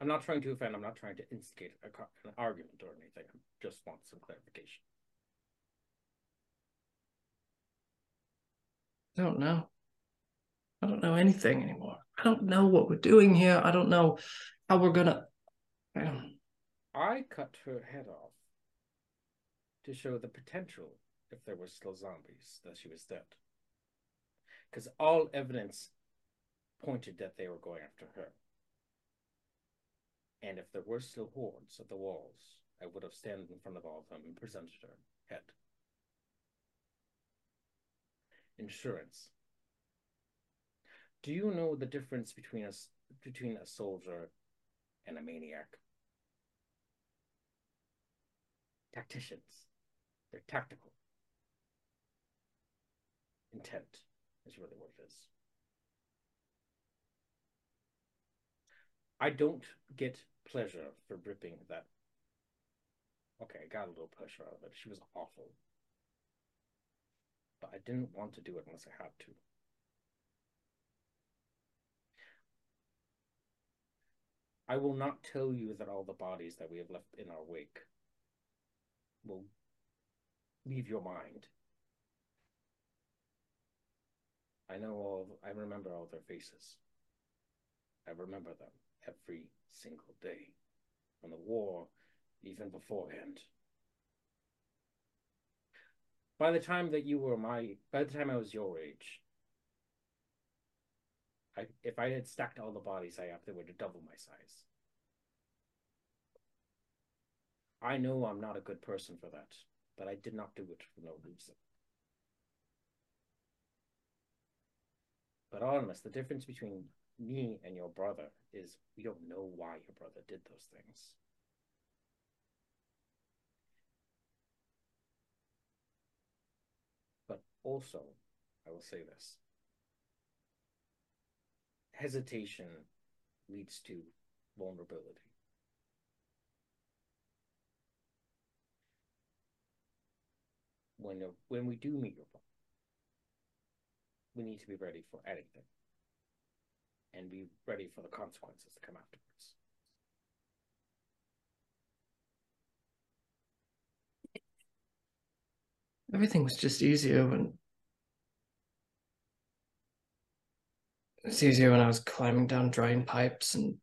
I'm not trying to offend. I'm not trying to instigate a, an argument or anything. I just want some clarification. I don't know. I don't know anything anymore. I don't know what we're doing here. I don't know how we're gonna. Um, I cut her head off to show the potential if there were still zombies that she was dead. Because all evidence pointed that they were going after her. And if there were still hordes at the walls, I would have stand in front of all of them and presented her head. Insurance. Do you know the difference between us between a soldier and a maniac? Tacticians. They're tactical. Intent is really what it is. I don't get pleasure for ripping that. Okay, I got a little pleasure out of it. She was awful. But I didn't want to do it unless I had to. I will not tell you that all the bodies that we have left in our wake will leave your mind. I know all, I remember all their faces. I remember them every single day from the war, even beforehand. By the time that you were my, by the time I was your age, I, if I had stacked all the bodies I have, they would have doubled my size. I know I'm not a good person for that, but I did not do it for no reason. But Artemis, the difference between me and your brother is we don't know why your brother did those things. But also, I will say this hesitation leads to vulnerability. When, when we do meet your brother, we need to be ready for anything and be ready for the consequences to come afterwards. everything was just easier when It's easier when I was climbing down drain pipes and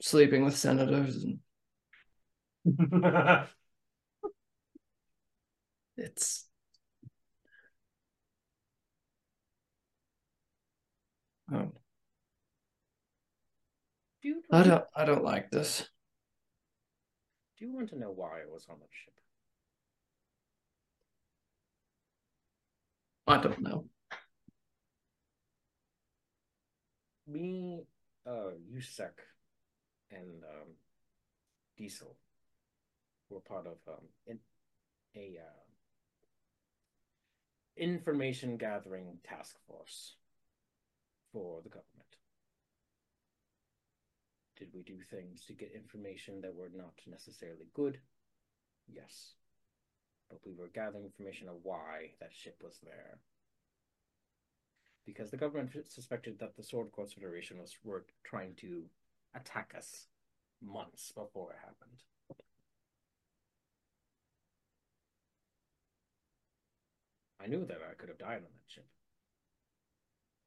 sleeping with senators and it's um, Do you, I don't I don't like this. do you want to know why I was on that ship? I don't know. Me, uh, Yusek, and um, Diesel were part of um, in, a uh, information gathering task force for the government. Did we do things to get information that were not necessarily good? Yes. But we were gathering information of why that ship was there. Because the government suspected that the Sword Coast Federation was were trying to attack us months before it happened. I knew that I could have died on that ship.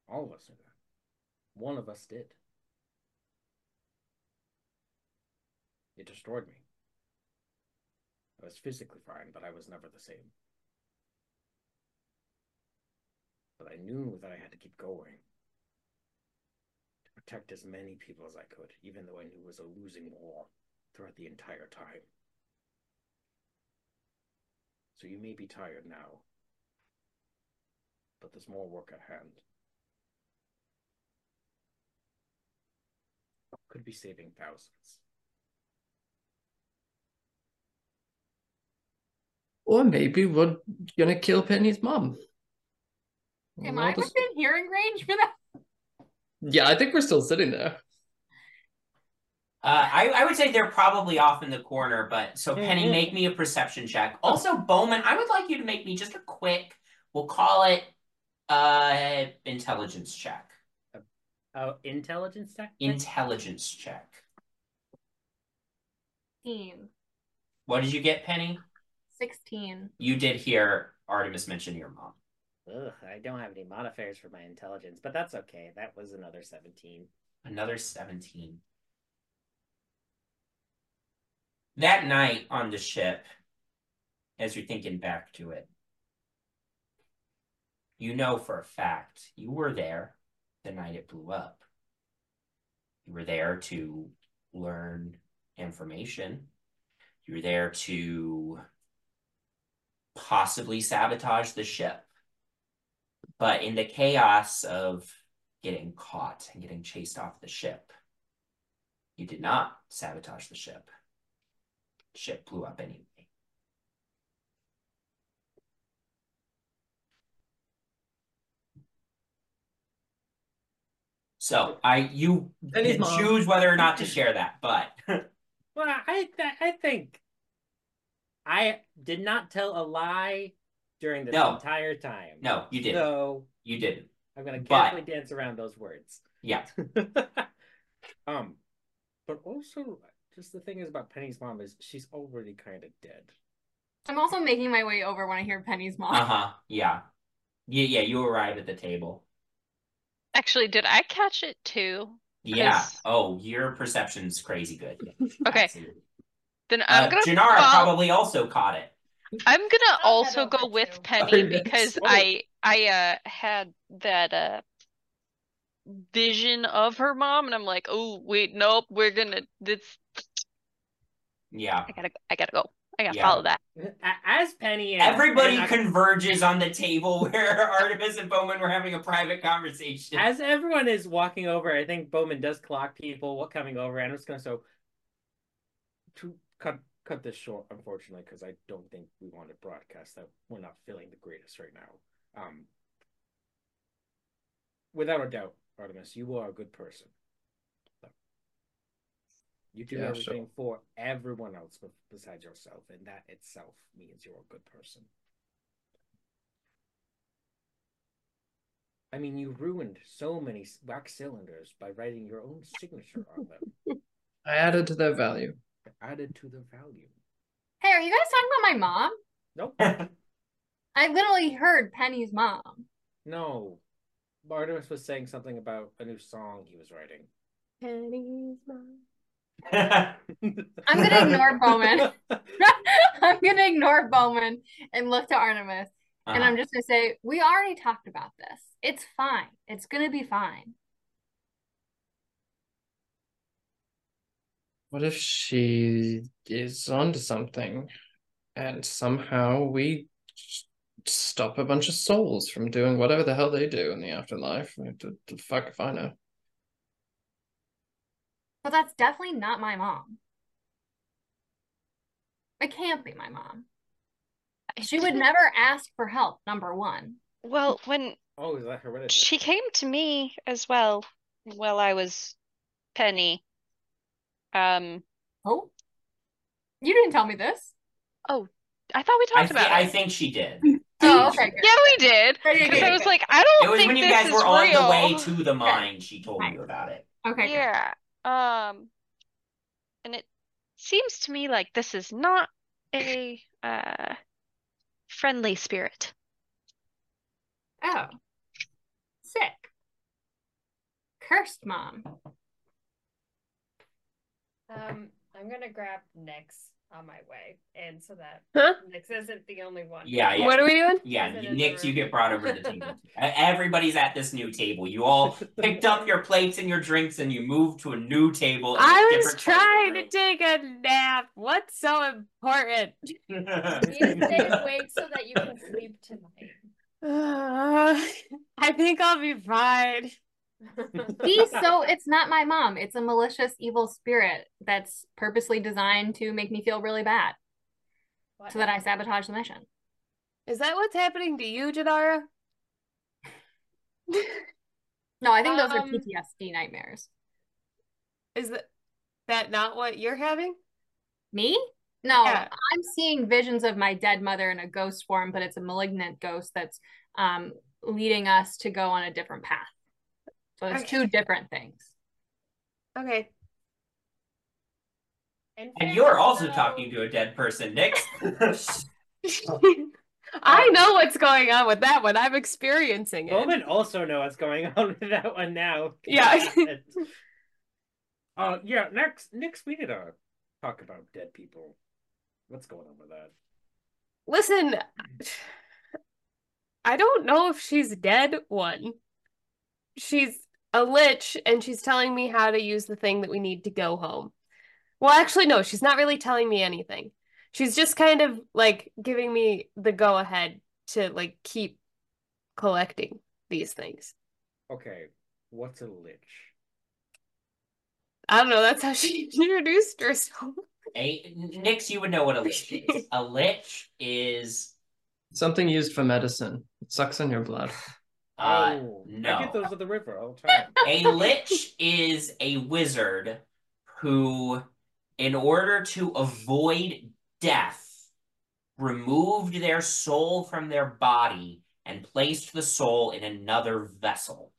All of us knew that. One of us did. It destroyed me. I was physically fine, but I was never the same. But I knew that I had to keep going to protect as many people as I could, even though I knew it was a losing war throughout the entire time. So you may be tired now, but there's more work at hand. Could be saving thousands. Or maybe we're gonna kill Penny's mom. Am Well, I just- within hearing range for that? Yeah, I think we're still sitting there. Uh, I, I would say they're probably off in the corner, but so Penny, Mhm. make me a perception check. Also, Bowmin, I would like you to make me just a quick, we'll call it uh intelligence check. Oh, intelligence check? Intelligence check. 16. What did you get, Penny? 16. You did hear Artemis mention your mom. Ugh, I don't have any modifiers for my intelligence, but that's okay. That was another 17. Another 17. That night on the ship, as you're thinking back to it, you know for a fact you were there the night it blew up. You were there to learn information. You were there to possibly sabotage the ship. But in the chaos of getting caught and getting chased off the ship, you did not sabotage the ship. Ship blew up anyway. So I you Penny's can choose whether or not to share that, but Well, I th- I think I did not tell a lie during this No. entire time. no, you didn't. So You didn't. I'm gonna But- carefully dance around those words. Yeah. um, but also just the thing is about Penny's mom is she's already kind of dead. I'm also making my way over when I hear Penny's mom. Uh-huh. Yeah. Yeah, yeah, you arrive at the table. Actually, did I catch it too? Yeah. 'Cause- Oh, your perception's crazy good. Okay. Absolutely. Then I'm Uh, gonna Jinarra follow- probably also caught it. I'm gonna I'll also go with too. Penny Sorry, because Whoa. I I uh had that uh vision of her mom and I'm like, oh wait, nope, we're gonna this Yeah. I gotta I gotta go. I gotta Yeah. follow that. As Penny and Everybody and converges on the table where Artemis and Bowmin were having a private conversation. as everyone is walking over, I think Bowmin does clock people what coming over, and I'm just gonna so to cut cut this short, unfortunately, because I don't think we want to broadcast that we're not feeling the greatest right now. Um, without a doubt, Artemis, you are a good person. You do Yeah, everything for everyone else besides yourself, and that itself means you're a good person. I mean, you ruined so many wax cylinders by writing your own signature on them. I added to their value. I Added to the value. Hey, are you guys talking about my mom? Nope. I literally heard Penny's mom. No. Artemis was saying something about a new song he was writing. Penny's mine. I'm gonna ignore Bowmin. I'm gonna ignore Bowmin and look to Artemis. And Uh-huh. I'm just gonna say, we already talked about this. It's fine. It's gonna be fine. What if she is onto something and somehow we stop a bunch of souls from doing whatever the hell they do in the afterlife? The, the fuck if I know. But that's definitely not my mom. It can't be my mom. She would never ask for help, number one. Well, when Oh, is that hereditary? she came to me as well while I was Penny. Um, Oh? You didn't tell me this. oh, I thought we I, talked thi- about I think she did. Oh, okay. Yeah, we did. Okay, Because I was like, I don't think. It was think when you guys is were on the way to the mine. She told you about it. Okay, good. Yeah. Um, and it seems to me like this is not a uh friendly spirit. Oh. Sick. Cursed mom. Um, I'm gonna grab Nyx on my way, and so that Huh? Nyx isn't the only one. Yeah, yeah. What are we doing? Yeah, Is it you- Nyx, you get brought over to the table. Everybody's at this new table. You all picked up your plates and your drinks and you moved to a new table. I was trying to take a nap. What's so important? room. You stay awake so that you can sleep tonight. Uh, I think I'll be fine. See, so it's not my mom. It's a malicious, evil spirit that's purposely designed to make me feel really bad so that I sabotage the mission. Is that what's happening to you, Jinarra? No, I think those are Um, PTSD nightmares. Is that that not what you're having? Me? No, Yeah. I'm seeing visions of my dead mother in a ghost form, but it's a malignant ghost that's um, leading us to go on a different path. So it's Okay. two different things. Okay. In and you're also though, talking to a dead person, Nyx. I know what's going on with that one. I'm experiencing it. Bowmin also know what's going on with that one now. Yeah. uh, yeah. Next, next we need to talk about dead people. What's going on with that? Listen, I don't know if she's dead, one. She's a lich, and she's telling me how to use the thing that we need to go home. Well, actually, no, she's not really telling me anything. She's just kind of like giving me the go ahead to like keep collecting these things. Okay, what's a lich? I don't know, that's how she introduced herself. a, Nyx, you would know what a lich is. A lich is Something used for medicine. It sucks in your blood. uh oh, no. I get those at the river all the time. A lich is a wizard who, in order to avoid death, removed their soul from their body and placed the soul in another vessel,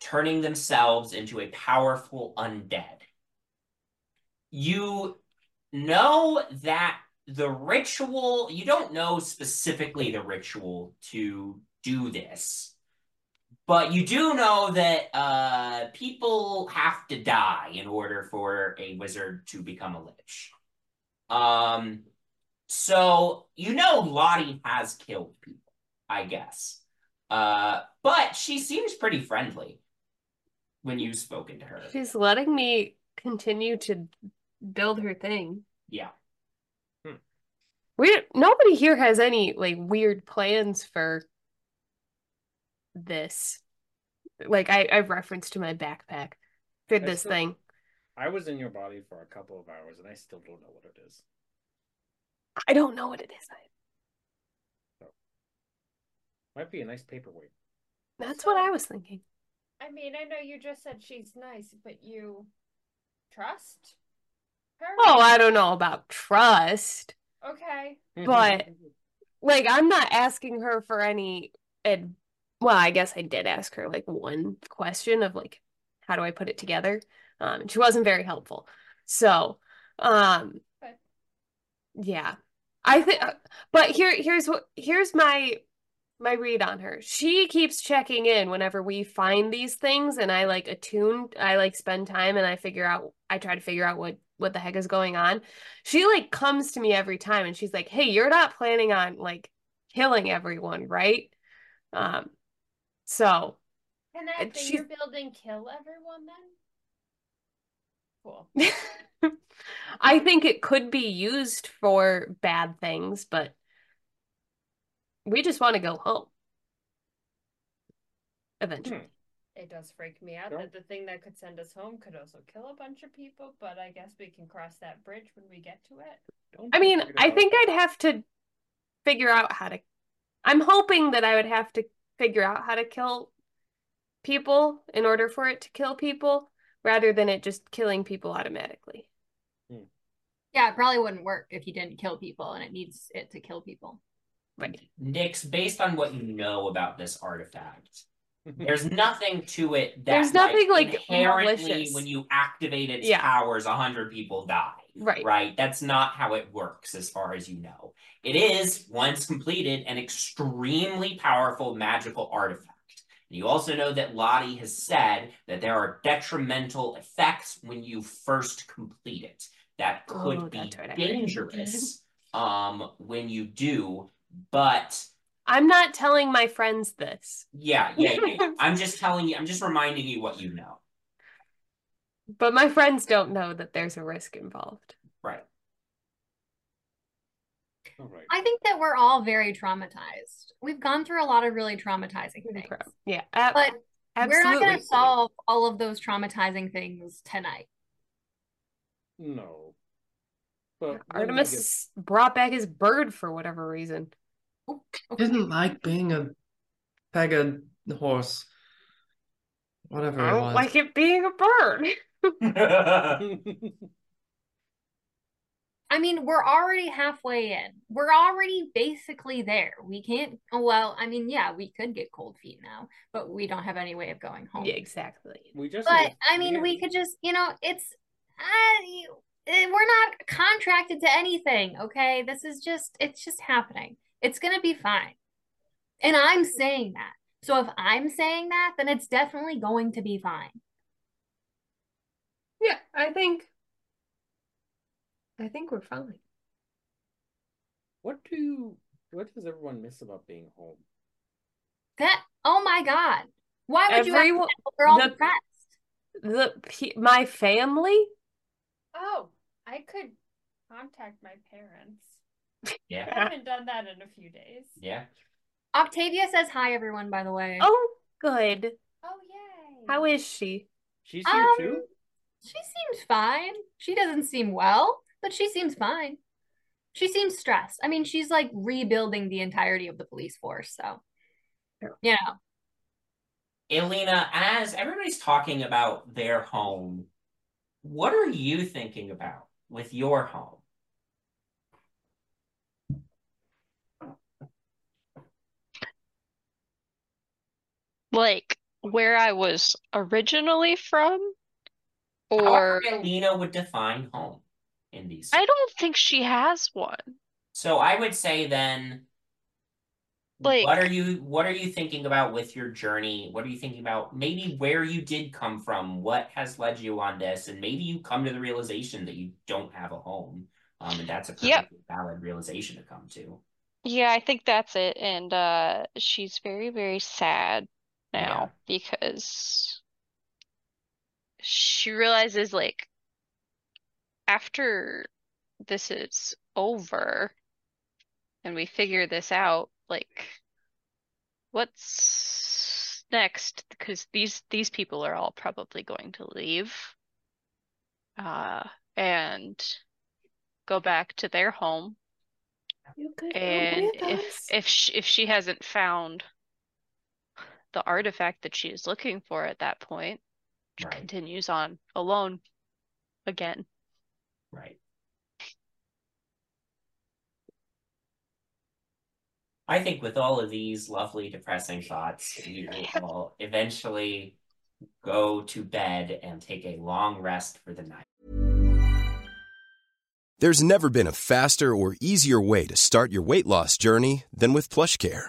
turning themselves into a powerful undead. You know that the ritual, you don't know specifically the ritual to do this. But you do know that uh, people have to die in order for a wizard to become a lich. Um, so you know Lottie has killed people, I guess. Uh, but she seems pretty friendly when you've spoken to her. She's letting me continue to build her thing. Yeah. We nobody here has any like weird plans for this. Like I I've referenced to my backpack for I this still- thing. I was in your body for a couple of hours, and I still don't know what it is. I don't know what it is. So, Might be a nice paperweight. That's what I was thinking. I mean, I know you just said she's nice, but you trust her? Oh, I don't know about trust. Okay. Mm-hmm. But- Like I'm not asking her for any ad well, I guess I did ask her like one question of like how do I put it together? Um and she wasn't very helpful. So, um Okay. yeah. I think but here here's what here's my my read on her. She keeps checking in whenever we find these things and I like attune, I like spend time and I figure out I try to figure out what what the heck is going on. She like comes to me every time and she's like, "Hey, you're not planning on like killing everyone, right?" Um so Can that And thing she's- you're building kill everyone then? Cool. I think it could be used for bad things, but we just want to go home. Eventually. Hmm. It does freak me out Sure. that the thing that could send us home could also kill a bunch of people, but I guess we can cross that bridge when we get to it. Don't I mean, I think. I'd have to figure out how to. I'm hoping that I would have to figure out how to kill people in order for it to kill people, rather than it just killing people automatically. Hmm. Yeah, it probably wouldn't work if you didn't kill people and it needs it to kill people. Right. Nix, based on what you know about this artifact, there's nothing to it that There's nothing, like, inherently malicious. when you activate its Yeah. powers, a hundred people die. Right. Right? That's not how it works, as far as you know. It is, once completed, an extremely powerful magical artifact. And you also know that Lottie has said that there are detrimental effects when you first complete it that could Oh, be that's right, I heard. dangerous um when you do, but I'm not telling my friends this, yeah, yeah, yeah. I'm just telling you, I'm just reminding you what you know. But my friends don't know that there's a risk involved. Right. All right. I think that we're all very traumatized. We've gone through a lot of really traumatizing things. Yeah, ab- But we're not going to solve all of those traumatizing things tonight. No. But when we Artemis brought back his bird for whatever reason. Didn't like being a pega horse. Whatever I don't was. like it being a bird. get- I mean, we're already halfway in. We're already basically there. We can't, oh, well, I mean, yeah, we could get cold feet now, but we don't have any way of going home. Yeah, exactly. we just But need- I mean, we could just, you know, it's, uh, eh, we're not contracted to anything, okay? This is just, it's just happening. It's gonna be fine. And I'm saying that. So if I'm saying that, then it's definitely going to be fine. Yeah, I think I think we're fine. What do what does everyone miss about being home? That, oh my God. Why would you Everyone ask that? We're all the- depressed. the my family Oh, I could contact my parents. Yeah, I haven't done that in a few days. Yeah. Octavia says hi, everyone, by the way. Oh, good. Oh, yay. How is she? She's here Um, too? She seems fine. She doesn't seem well, but she seems fine. She seems stressed. I mean, she's like rebuilding the entirety of the police force, so you know. Elina, as everybody's talking about their home, what are you thinking about with your home? Like where I was originally from, However or Elina would define home in these. I don't think she has one. So I would say then, Like- what are you what are you thinking about with your journey? What are you thinking about maybe where you did come from? What has led you on this? And maybe you come to the realization that you don't have a home. Um, and that's a Yep. valid realization to come to. Yeah, I think that's it. And uh she's very, very sad Yeah. now because she realizes like after this is over and we figure this out, like what's next? Because these these people are all probably going to leave uh and go back to their home. And if if she, if she hasn't found the artifact that she is looking for at that point, Right. continues on alone again. Right. I think with all of these lovely depressing thoughts, we will eventually go to bed and take a long rest for the night. There's never been a faster or easier way to start your weight loss journey than with PlushCare.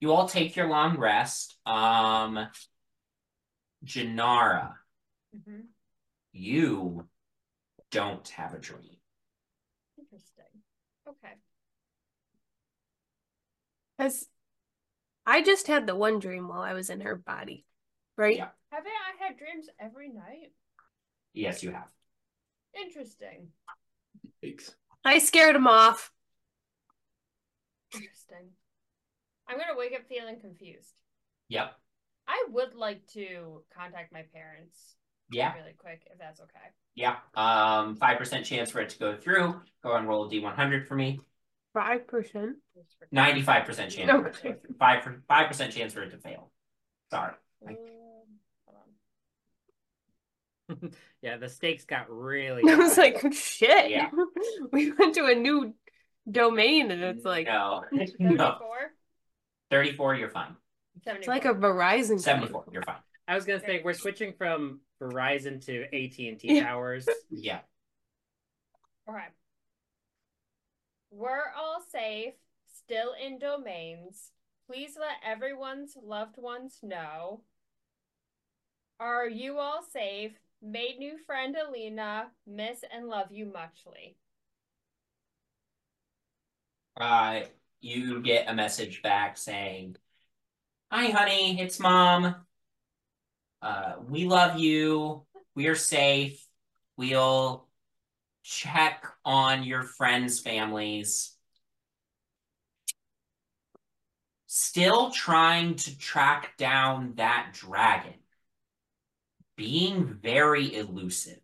You all take your long rest. Um, Jinarra, Mhm. you don't have a dream. Interesting. Okay. As I just had the one dream while I was in her body, right? Yeah. Haven't I had dreams every night? Yes, you have. Interesting. I scared him off. Interesting. I'm gonna wake up feeling confused. Yep. I would like to contact my parents Yeah. really quick, if that's okay. Yeah. Um, five percent chance for it to go through. Go and roll a D one hundred for me. Five percent. Ninety-five percent chance. for it to Okay. Five five percent chance for it to fail. Sorry. Um, hold on. yeah, the stakes got really. I was like, shit. Yeah. we went to a new domain and it's like No. no. 74? Thirty-four. You're fine. it's like a Verizon. Seventy-four. You're fine. I was gonna say we're switching from Verizon to AT and T towers. Yeah. Okay. We're all safe, still in domains. Please let everyone's loved ones know. Are you all safe? Made new friend Elina, miss and love you muchly. Uh, you get a message back saying, "Hi, honey. It's mom. Uh, we love you. We are safe. We'll check on your friends' families." Still trying to track down that dragon. Being very elusive.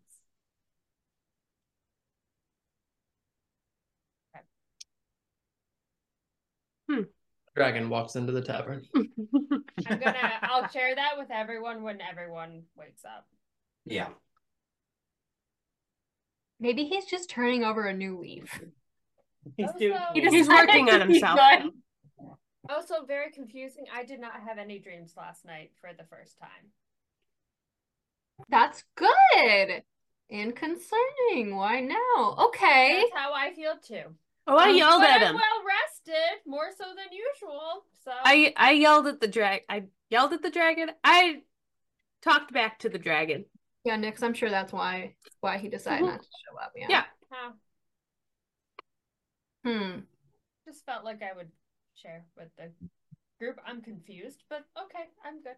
Dragon walks into the tavern. I'm gonna I'll share that with everyone when everyone wakes up. Yeah. Maybe he's just turning over a new leaf. He's Also- doing. He He's working on himself. Also very confusing. I did not have any dreams last night for the first time. That's good and concerning. Why now? Okay. That's how I feel too. Oh, I Um, yelled but at I'm him. well rested, more so than usual. So I I yelled at the drag. I yelled at the dragon. I talked back to the dragon. Yeah, Nyx, I'm sure that's why why he decided Mhm. not to show up. Yeah. Yeah. Huh. Hmm. just felt like I would share with the group. I'm confused, but okay, I'm good.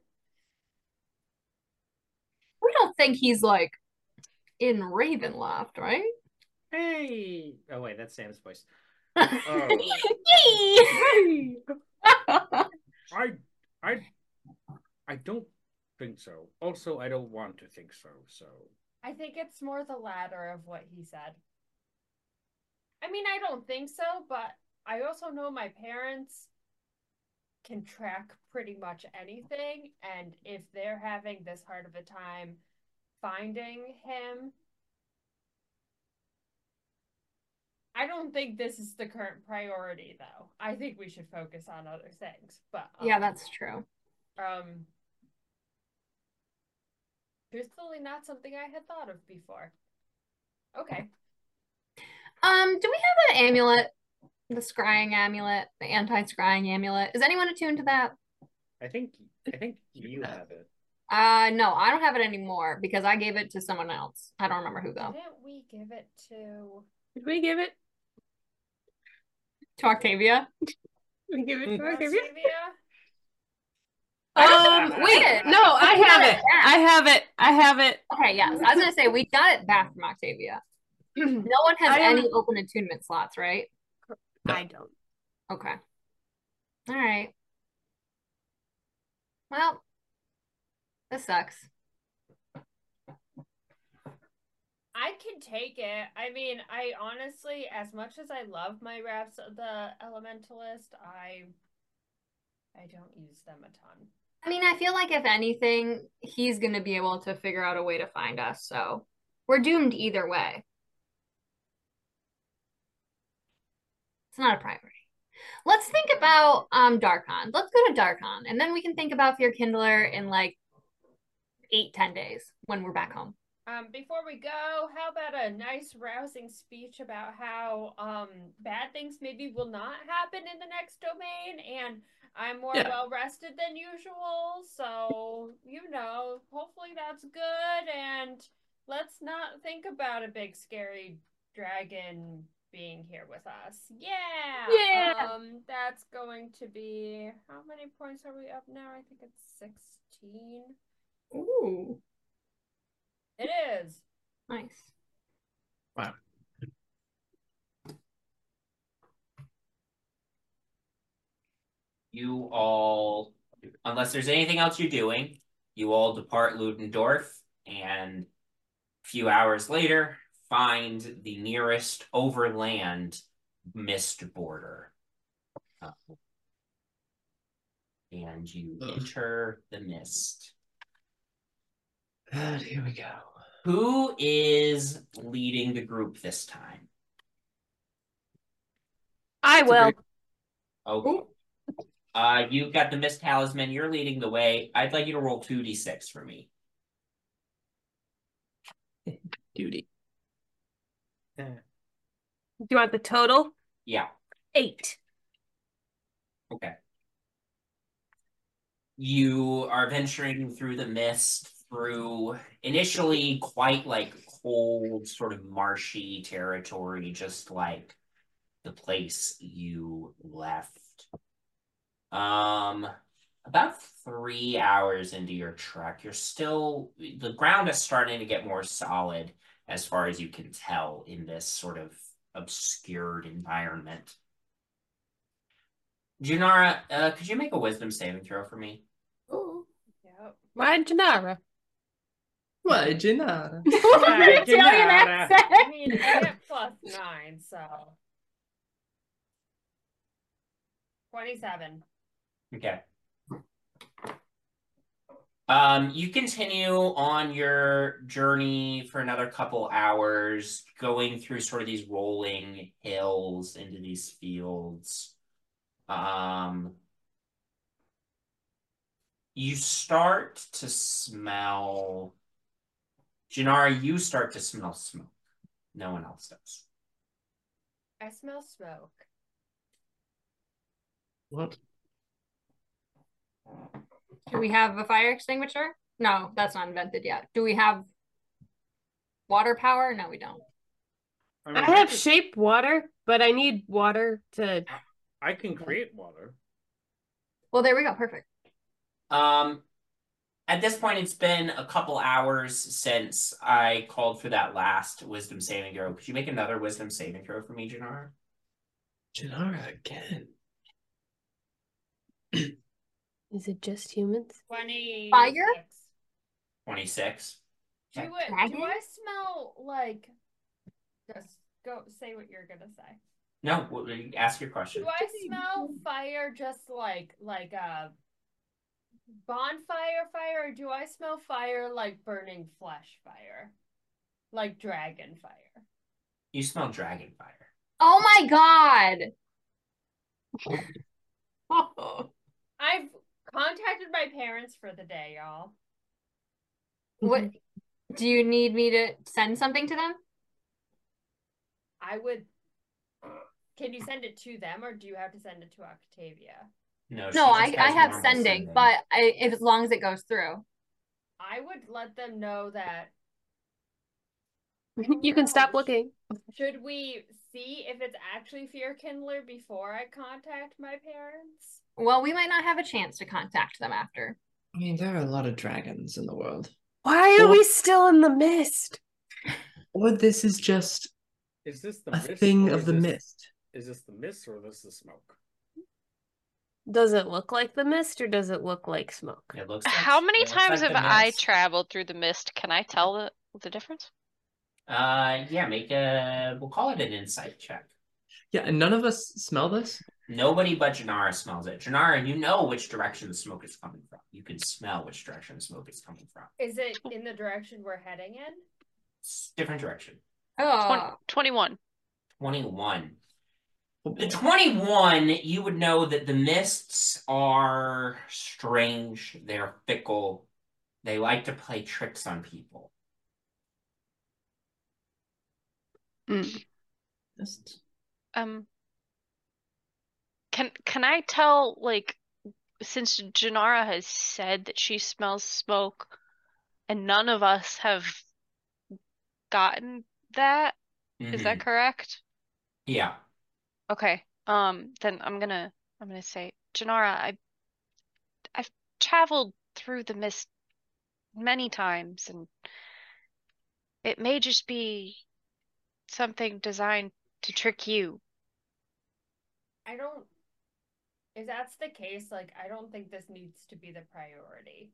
We don't think he's like in Ravenloft, right? Hey. Oh wait, that's Sam's voice. Oh. I, I, I don't think so. Also, I don't want to think so. So I think it's more the latter of what he said. I mean, I don't think so, but I also know my parents can track pretty much anything, and if they're having this hard of a time finding him, I don't think this is the current priority, though. I think we should focus on other things. But Yeah, um, that's true. um truthfully not something I had thought of before. Okay. Um, do we have an amulet? The scrying amulet, the anti-scrying amulet. Is anyone attuned to that? I think I think you have it. Uh, no, I don't have it anymore because I gave it to someone else. I don't remember who though. Didn't we give it to Did we give it? To Octavia. We give it to Octavia? Octavia? Um, wait, no, I have it it. I have it. I have it. Okay, yes. I was gonna say we got it back from Octavia. No one has any open attunement slots, right? I don't. Okay. All right. Well, this sucks. I can take it. I mean, I honestly, as much as I love my reps, the Elementalist, I I don't use them a ton. I mean, I feel like if anything, he's gonna be able to figure out a way to find us, so we're doomed either way. It's not a priority. Let's think about um Darkon. Let's go to Darkon, and then we can think about Fear Kindler in like eight, ten days when we're back home. Um, before we go, how about a nice rousing speech about how um bad things maybe will not happen in the next domain and I'm more Yeah. well rested than usual, so you know, hopefully that's good and let's not think about a big scary dragon being here with us. Yeah. Yeah. Um that's going to be how many points are we up now? I think it's 16. Ooh, It is. nice. Wow. You all, unless there's anything else you're doing, you all depart Ludendorff and a few hours later find the nearest overland mist border. Uh, and you Ugh. enter the mist. And here we go. Who is leading the group this time? I That's will. great- Okay. Uh, you've got the mist talisman. You're leading the way. I'd like you to roll two d six for me. Duty. Do you want the total? Yeah. Eight. Okay. You are venturing through the mist through initially quite like cold, sort of marshy territory, just like the place you left. Um, about three hours into your trek, you're still the ground is starting to get more solid as far as you can tell in this sort of obscured environment. Jinarra, uh, could you make a wisdom saving throw for me? Yep. Why Jinarra? Why, Jinarra? What did it tell you that I said? mean, I get plus nine, so. 27. Okay. Um, you continue on your journey for another couple hours, going through sort of these rolling hills into these fields. Um, you start to smell, Jinarra, you start to smell smoke. No one else does. I smell smoke. What? Do we have a fire extinguisher? No, that's not invented yet. Do we have water power? No, we don't. mean, I have can- shape water, but I need water to. I can create water. Well, there we go. Perfect. Um, at this point, it's been a couple hours since I called for that last wisdom saving throw. Could you make another wisdom saving throw for me, Jinarra? Jinarra again. Is it just humans? 20. Fire? 26. Do, it, do I smell like. Just go say what you're gonna say. No, ask your question. Do I smell fire just like like a bonfire fire, or do I smell fire like burning flesh fire, like dragon fire? You smell dragon fire. Oh my God. I've contacted my parents for the day, y'all. What do you need me to send something to them? I would. Can you send it to them, or do you have to send it to Octavia? No, she No, I, I have normal sending, but I, if as long as it goes through. I would let them know that. You can stop looking. Should we see if it's actually Fear Kindler before I contact my parents? Well, we might not have a chance to contact them after. I mean, there are a lot of dragons in the world. Why are Or- we still in the mist? Or this is just Is this the a mist thing of the this- mist. Is this the mist or this the smoke? Does it look like the mist or does it look like smoke? It looks like How many it looks times like have the I mist. traveled through the mist? Can I tell the the difference? Uh, yeah, make a. We'll call it an insight check. Yeah, and none of us smell this. Nobody but Jinarra smells it. Jinarra, you know which direction the smoke is coming from. You can smell which direction the smoke is coming from. Is it in the direction we're heading in? It's different direction. Oh, 21. 21. The 21, you would know that the mists are strange. They're fickle. They like to play tricks on people. Mist. Um, can can I tell like since Jinarra has said that she smells smoke, and none of us have gotten that? Is that Mhm. correct? Yeah. Okay. Um, then I'm gonna I'm gonna say, Jinarra, I I've traveled through the mist many times, and it may just be something designed to trick you. I don't. If that's the case, like, I don't think this needs to be the priority.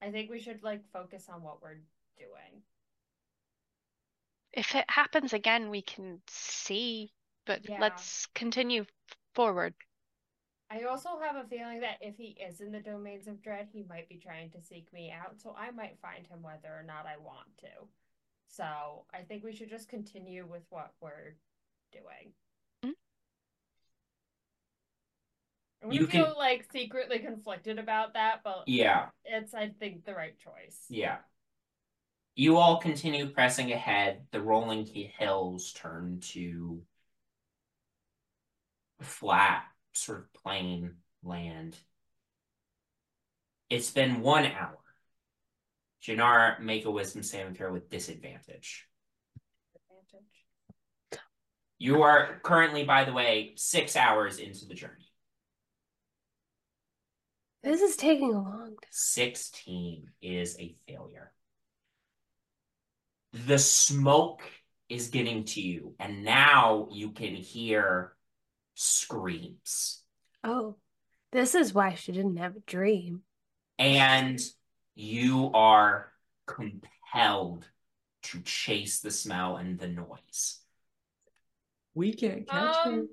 I think we should, like, focus on what we're doing. If it happens again, we can see, but Yeah. let's continue forward. I also have a feeling that if he is in the domains of dread, he might be trying to seek me out, so I might find him whether or not I want to. So I think we should just continue with what we're doing. Mm. And You we can- feel like secretly conflicted about that, but Yeah. it's I think the right choice. Yeah. You all continue pressing ahead. The rolling hills turn to flat, sort of plain land. It's been one hour. Jinarra, make a wisdom saving throw with disadvantage. Advantage. You are currently, by the way, six hours into the journey. This is taking a long time. 16 is a failure. The smoke is getting to you, and now you can hear screams. Oh, this is why she didn't have a dream. And you are compelled to chase the smell and the noise. We can't catch Um, him.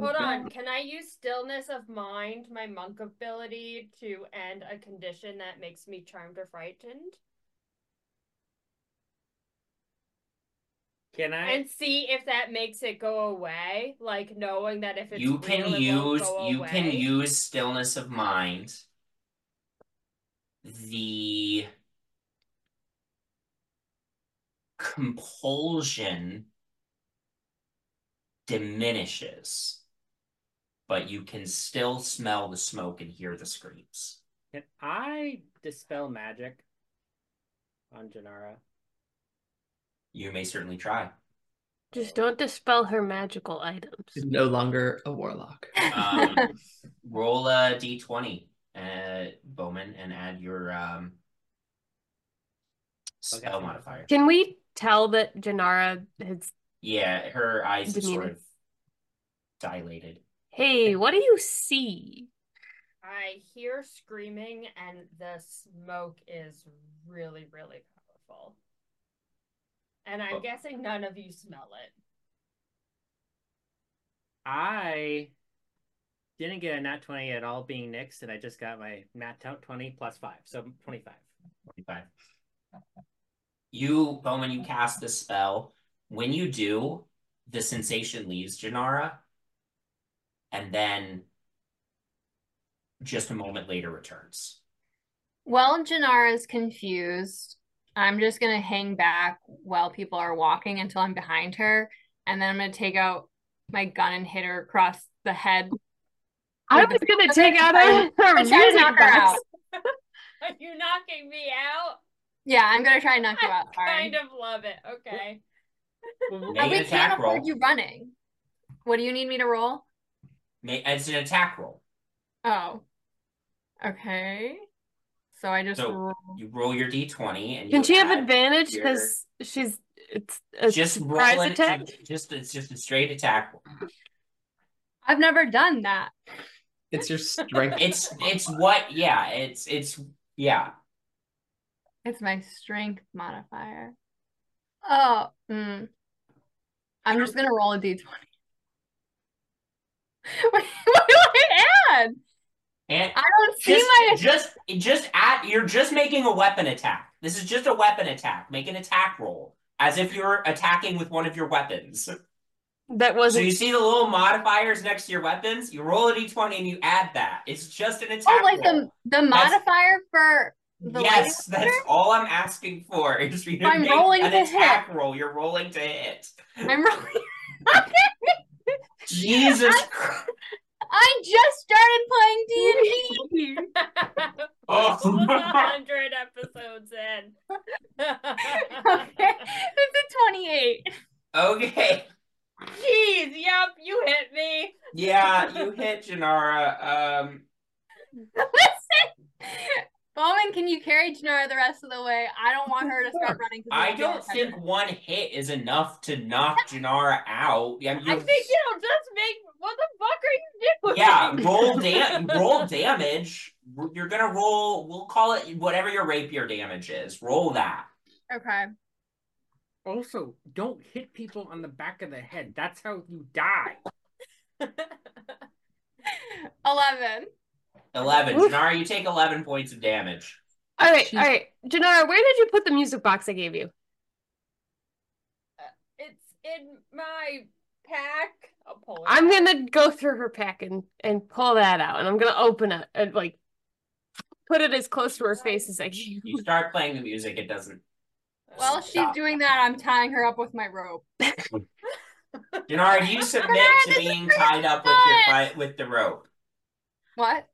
Hold on, can I use stillness of mind, my monk ability, to end a condition that makes me charmed or frightened? Can I? And see if that makes it go away, like knowing that if it's You real, can it won't use go you can use stillness of mind. The compulsion diminishes, but you can still smell the smoke and hear the screams. Can I dispel magic on Jinarra? You may certainly try. Just don't dispel her magical items. She's no longer a warlock. Um, roll a d20, uh, Bowmin, and add your um, spell Okay. modifier. Can we tell that Jinarra has, Yeah, her eyes are sort of dilated. hey, what do you see? I hear screaming, and the smoke is really, really powerful. And I'm Well- guessing none of you smell it. I didn't get a nat 20 at all being Nyx, and I just got my nat 20 plus 5, so 25. 25. You, Bowmin, you cast this spell. When you do, the sensation leaves Jinarra, and then just a moment later returns. While Jinarra's confused, I'm just gonna hang back while people are walking until I'm behind her, and then I'm gonna take out my gun and hit her across the head. I was gonna take out I'm her, her try to music knock her out. box. Are you knocking me out? Yeah, I'm gonna try and knock you out. Sorry. kind of love it. Okay. Make we can't attack afford roll. you running. What do you need me to roll? Ma- It's an attack roll. Oh. Okay. So I just So roll. you roll your d20 and Can she have add advantage your- because she's it's a just surprise roll it- attack? Just it's just a straight attack. I've never done that. It's your strength. It's it's what yeah, it's it's yeah. It's my strength modifier. Oh, mm. I'm just gonna roll a d20. what do I add? And I don't see just, my. just just at you're just making a weapon attack. This is just a weapon attack. Make an attack roll. As if you're attacking with one of your weapons. That wasn't you see the little modifiers next to your weapons? You roll a d20 and you add that. It's just an oh, attack. Oh, like roll. the the modifier for the yes, that's all I'm asking for. Is for you I'm rolling an to attack roll. You're rolling to hit. I'm rolling. Jesus Christ. I just started playing D and D. Oh. Hundred episodes in. Okay, it's a twenty-eight. Okay. Jeez, yep, you hit me. Yeah, you hit Jinarra. Um Listen, Bowmin, can you carry Jinarra the rest of the way? I don't want her to start running. 'cause we I don't think her. one hit is enough to knock Jinarra out. I, mean, I you- think it'll just make. What the fuck are you doing? yeah, roll dam roll damage. You're gonna roll. We'll call it whatever your rapier damage is. Roll that. Okay. Also, don't hit people on the back of the head. That's how you die. Eleven. Eleven. Oof. Jinarra, you take eleven points of damage. all right, She's- all right. Jinarra, where did you put the music box I gave you? Uh, it's in my pack. I'll pull it I'm gonna go through her pack and and pull that out, and I'm gonna open it and like put it as close to her face as I can. You start playing the music. It doesn't. While she's Stop. doing that, I'm tying her up with my rope. Jinarra, you submit to being tied up with your with the rope? What?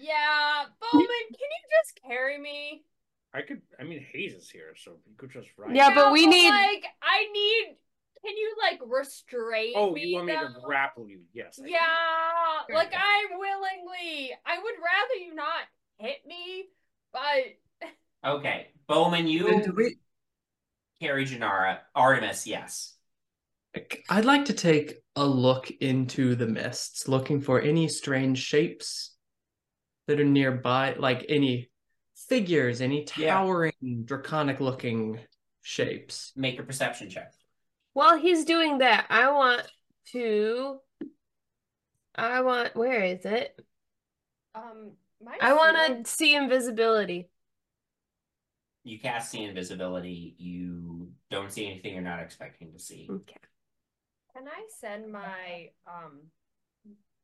Yeah, Bowmin, can you just carry me? I could. I mean, Hayes is here, so you could just ride. Yeah, but we need- like I need. Can you like restrain Oh, me? you want me to though? grapple you? Yes. I. Yeah, Sure. like I'm willingly. I would rather you not hit me, but Okay, Bowmin, Do you we- carry Jinarra. Artemis, yes. I'd like to take a look into the mists, looking for any strange shapes that are nearby, like any figures, any Yeah. towering, draconic looking shapes. Make a perception check. While he's doing that, I want to. I want. Where is it? um, my I want to see invisibility. You cast see invisibility. You don't see anything you're not expecting to see. Okay. Can I send my um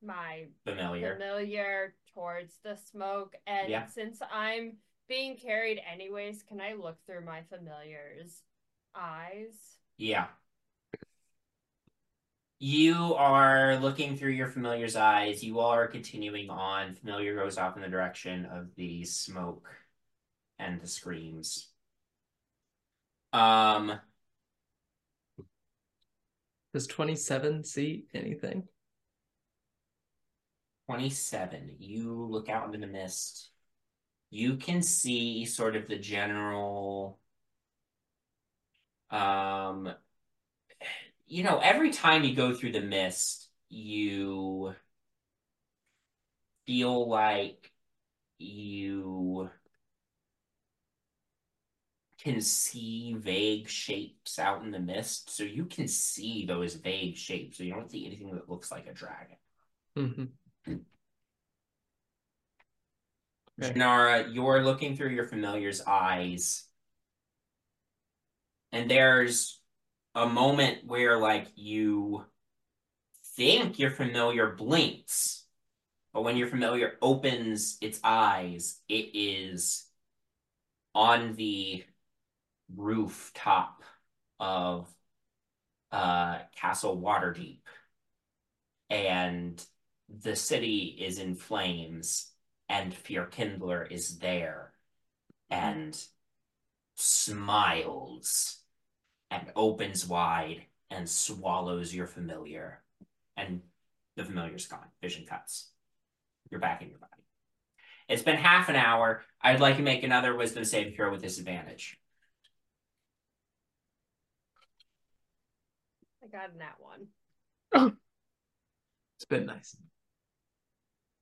my Familiar. familiar towards the smoke? And Yeah. since I'm being carried anyways, can I look through my familiar's eyes? Yeah. You are looking through your familiar's eyes. You all are continuing on. Familiar goes off in the direction of the smoke and the screams. Um, Does 27 see anything? 27. You look out into the mist. You can see sort of the general um you know, every time you go through the mist, you feel like you can see vague shapes out in the mist. So you can see those vague shapes. So you don't see anything that looks like a dragon. hmm Jinarra, you're looking through your familiar's eyes, and there's a moment where, like, you think your familiar blinks, but when your familiar opens its eyes, it is on the rooftop of uh, Castle Waterdeep, and the city is in flames and Fear Kindler is there and smiles and opens wide and swallows your familiar. And the familiar's gone. Vision cuts. You're back in your body. It's been half an hour. I'd like to make another wisdom save throw with disadvantage. I got in that one. Oh. It's been nice.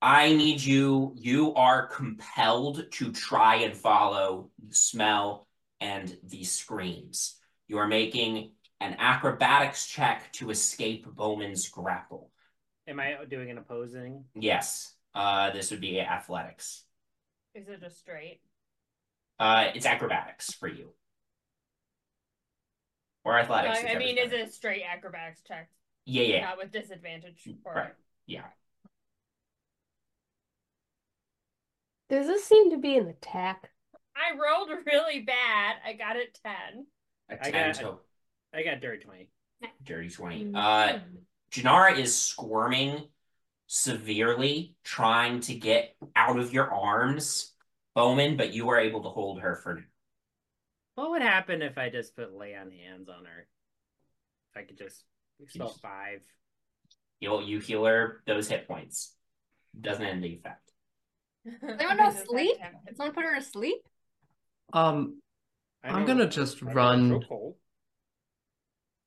I need you, you are compelled to try and follow the smell and the screams. You are making an acrobatics check to escape Bowmin's grapple. Am I doing an opposing? Yes, uh, this would be athletics. Is it just straight? Uh, it's acrobatics for you. Or athletics. I, I mean, is it a straight acrobatics check? Yeah, yeah. Not with disadvantage. Or... Right. Yeah. Does this seem to be an attack? I rolled really bad. I got it 10. A I 10 got- to I got dirty twenty. dirty 20. Uh, Jinarra is squirming severely, trying to get out of your arms, Bowmin, but you are able to hold her for now. What would happen if I just put lay on hands on her? If I could just expel five. You'll, you heal her those hit points. Doesn't end the effect. Anyone know sleep? Did someone put her to sleep? Um, I I'm know- gonna just I run- chokehold.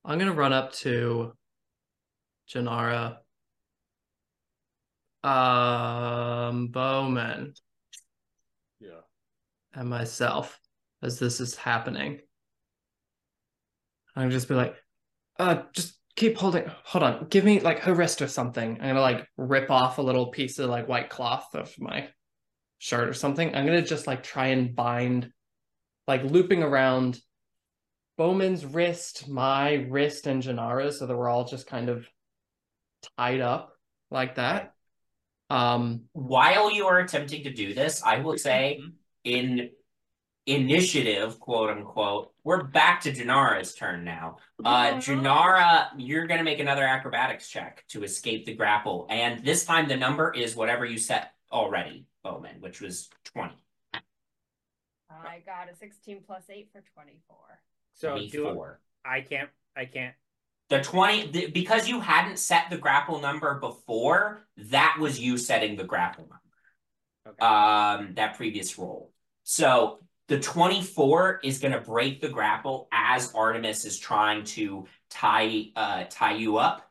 I'm gonna run up to Jinarra. Um, Bowmin Yeah. and myself as this is happening. I'm gonna just be like, uh, just keep holding. Hold on, give me like her wrist or something. I'm gonna like rip off a little piece of like white cloth of my shirt or something. I'm gonna just like try and bind, like looping around Bowmin's wrist, my wrist, and Jinarra's, so that we're all just kind of tied up like that. Um, While you are attempting to do this, I will say Mm-hmm. in initiative, quote unquote, we're back to Jinarra's turn now. Uh, Jinarra, you're going to make another acrobatics check to escape the grapple. And this time the number is whatever you set already, Bowmin, which was 20. I got a 16 plus 8 for 24. So do 24. I can't. I can't. The 20, the, because you hadn't set the grapple number before, that was you setting the grapple number. Okay. um that previous roll. So the 24 is going to break the grapple as Artemis is trying to tie uh tie you up.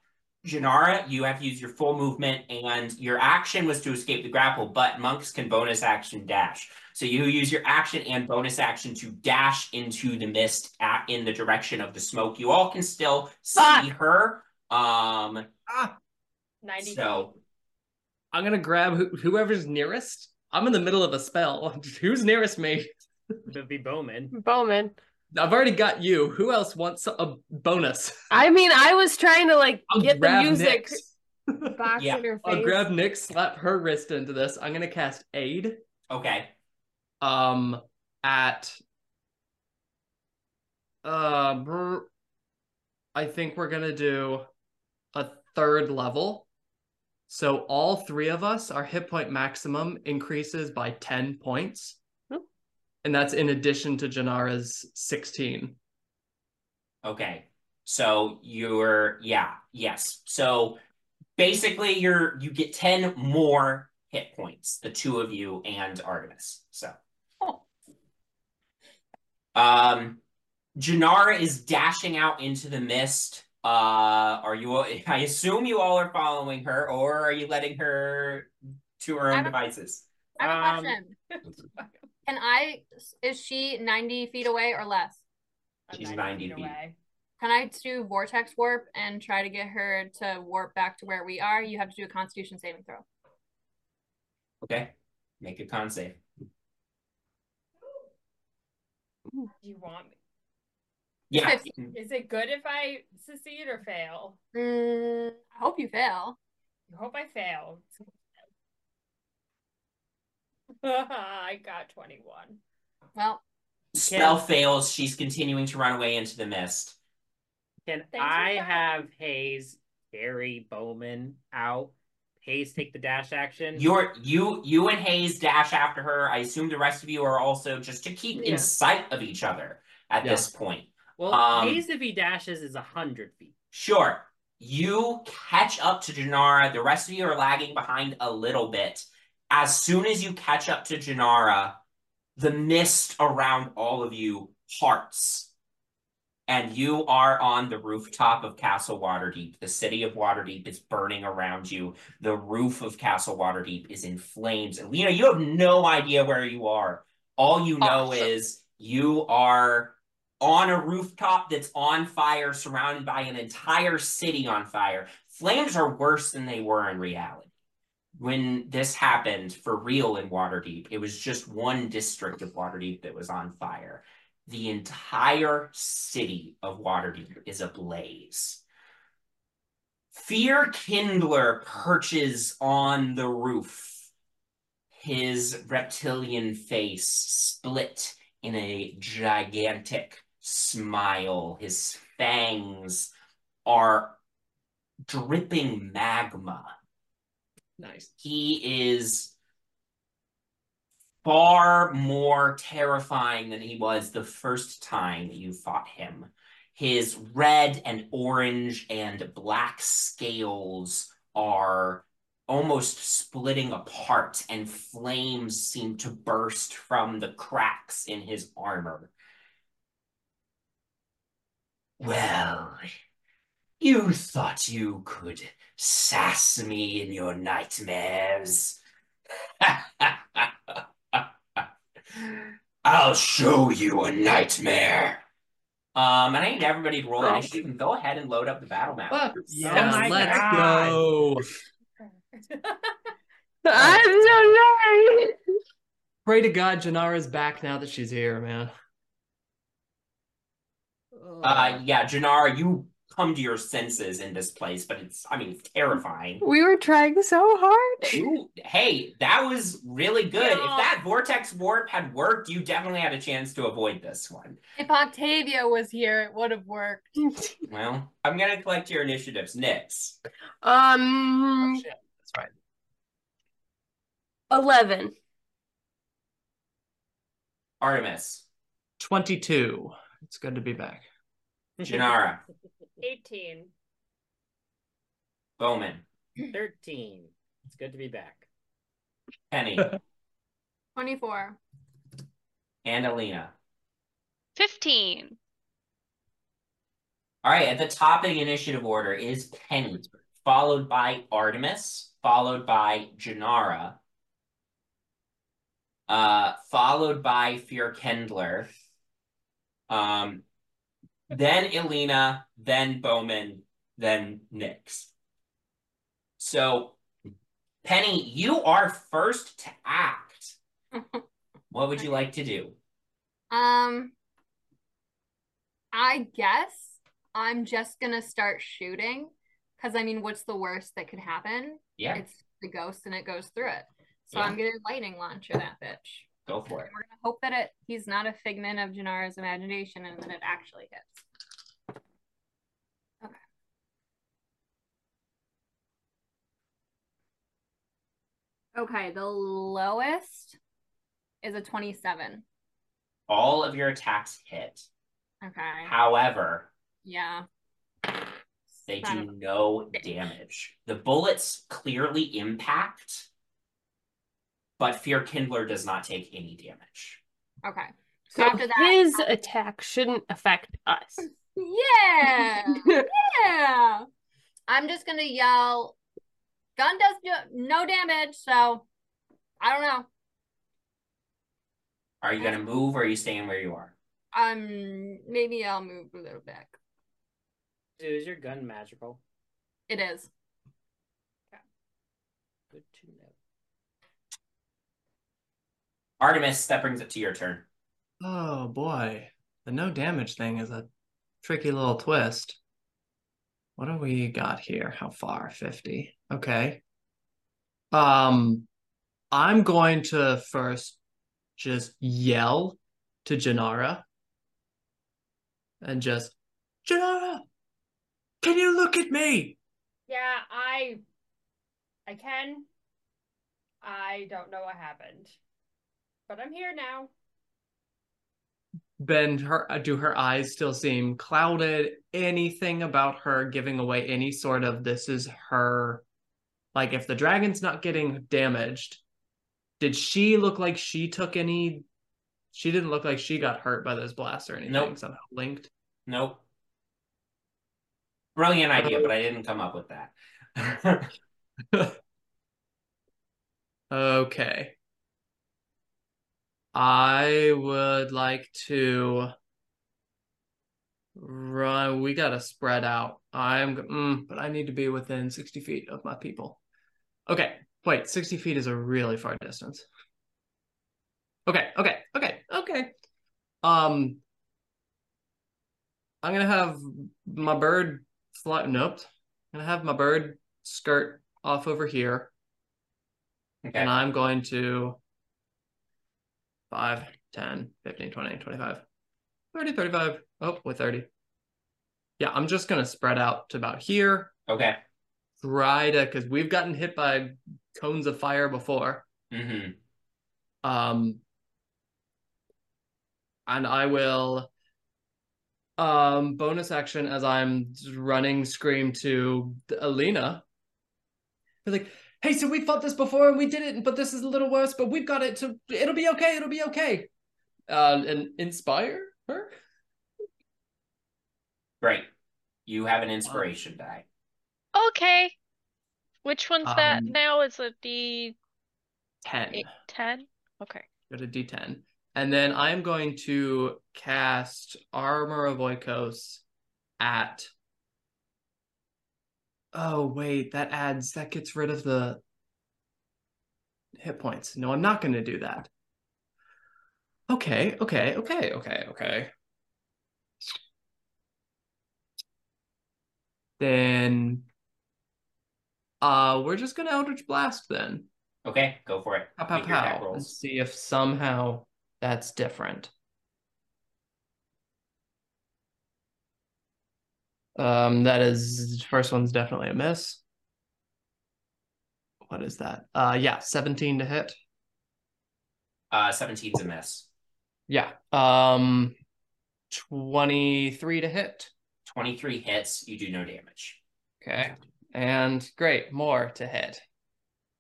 Jinarra, you have to use your full movement and your action was to escape the grapple, but monks can bonus action dash. So you use your action and bonus action to dash into the mist at, in the direction of the smoke. You all can still see Fuck. her. Um 90 so I'm gonna grab who- whoever's nearest. I'm in the middle of a spell. Who's nearest me? It'd be Bowmin. Bowmin. I've already got you. Who else wants a bonus? I mean, I was trying to like I'll get the music Nyx. box Yeah, in her I'll grab Nyx, slap her wrist into this. I'm gonna cast aid. okay. Um, at uh, I think we're gonna do a third level. So all three of us, our hit point maximum increases by 10 points. And that's in addition to Jinarra's 16. Okay. So you're yeah, yes. So basically you're you get 10 more hit points, the two of you and Artemis. So um Jinarra is dashing out into the mist. Uh are you I assume you all are following her or are you letting her to her own don't- devices? I have a Um, question. Can I? Is she ninety feet away or less? She's 90 feet. away. Can I do vortex warp and try to get her to warp back to where we are? You have to do a Constitution saving throw. Okay. Make a con save. Do you want me? Yeah. Fifty. Is it good if I succeed or fail? Mm, I hope you fail. I hope I fail. I got 21. Well, Spell fails. She's continuing to run away into the mist. Can Thanks I have Hayes carry Bowmin out? Hayes take the dash action. You're you you and Hayes dash after her. I assume the rest of you are also just to keep Yeah. in sight of each other at Yeah. this point. well, um, Hayes if he dashes is a hundred feet. Sure. You catch up to Jinarra. The rest of you are lagging behind a little bit. As soon as you catch up to Jinarra, the mist around all of you parts. And you are on the rooftop of Castle Waterdeep. The city of Waterdeep is burning around you. The roof of Castle Waterdeep is in flames. And Lena, you have no idea where you are. All you know Awesome. is you are on a rooftop that's on fire, surrounded by an entire city on fire. Flames are worse than they were in reality. When this happened for real in Waterdeep, it was just one district of Waterdeep that was on fire. The entire city of Waterdeep is ablaze. Fear Kindler perches on the roof, his reptilian face split in a gigantic smile. His fangs are dripping magma. Nice. He is far more terrifying than he was the first time you fought him. His red and orange and black scales are almost splitting apart, and flames seem to burst from the cracks in his armor. Well, you thought you could sass me in your nightmares. I'll show you a nightmare. Um, and I need everybody to roll Oh. initiative and go ahead and load up the battle map. Fuck yeah, yeah, let's God. go. I'm so sorry. Pray to God Jinarra's back now that she's here, man. Uh, yeah, Jinarra, you come to your senses in this place, but it's, I mean, it's terrifying. We were trying so hard. You, hey, that was really good. If that vortex warp had worked, you definitely had a chance to avoid this one. If Octavia was here, it would have worked. Well, I'm gonna collect your initiatives. Nyx. Um, Shit, that's right. eleven. Artemis. 22. It's good to be back. Jinarra. 18. Bowmin. 13. It's good to be back. Penny. 24. and Elina. 15. All right, at the top of the initiative order is Penny, followed by Artemis, followed by Jinarra, uh, followed by Fear Kindler, um, then Elina, then Bowmin, then Nyx. So, Penny, you are first to act. What would you like to do? Um, I guess I'm just gonna start shooting. Because, I mean, what's the worst that could happen? Yeah, It's the ghost and it goes through it. So Yeah. I'm gonna lightning launcher that bitch. Go for it. We're gonna hope that it he's not a figment of Jinarra's imagination and that it actually hits. Okay. Okay, the lowest is a 27. All of your attacks hit. Okay. However, Yeah. They do no damage. The bullets clearly impact, but Fear Kindler does not take any damage. Okay. So, So after that, his attack shouldn't affect us. yeah, yeah. I'm just gonna yell. Gun does do- no damage, so I don't know. Are you going to move or are you staying where you are? Um, maybe I'll move a little back. Dude, is your gun magical? It is. Good to know. Artemis, that brings it to your turn. Oh boy. The no damage thing is a tricky little twist. What do we got here? How far? 50. Okay. Um I'm going to first just yell to Jinarra and just Jinarra, can you look at me? Yeah, I I can. I don't know what happened. But I'm here now. Ben, her uh, do her eyes still seem clouded? Anything about her giving away any sort of this is her like if the dragon's not getting damaged, did she look like she took any? She didn't look like she got hurt by those blasts or anything. Nope. Somehow linked. Nope. Brilliant uh, idea, but I didn't come up with that. Okay. I would like to run. We gotta spread out. I'm, mm, but I need to be within 60 feet of my people. Okay, wait, 60 feet is a really far distance. Okay, okay, okay, okay. Um, I'm gonna have my bird fly. Nope. I'm gonna have my bird skirt off over here. Okay. And I'm going to 5, 10, 15, 20, 25, 30, 35. Oh, with 30. Yeah, I'm just going to spread out to about here. Okay. Try to, because we've gotten hit by cones of fire before. Mm-hmm. Um, and I will um bonus action as I'm running scream to Elina. Like, hey, so we fought this before and we did it, but this is a little worse, but we've got it to it'll be okay, it'll be okay. Uh, and inspire her. Great. You have an inspiration die. Okay. Which one's that Um, now? Is it D 10. eight, 10? Okay. Go to D10. And then I'm going to cast Armor of Agathys at. Oh, wait, that adds, that gets rid of the hit points. No, I'm not going to do that. Okay, okay, okay, okay, okay. Then uh we're just gonna Eldritch Blast then. Okay, go for it. Pow pow pow. And rolls. see if somehow that's different. Um that is first one's definitely a miss. What is that? Uh yeah, 17 to hit. Uh, 17's a miss. Yeah. Um 23 to hit. 23 hits, you do no damage. Okay. And great, more to hit.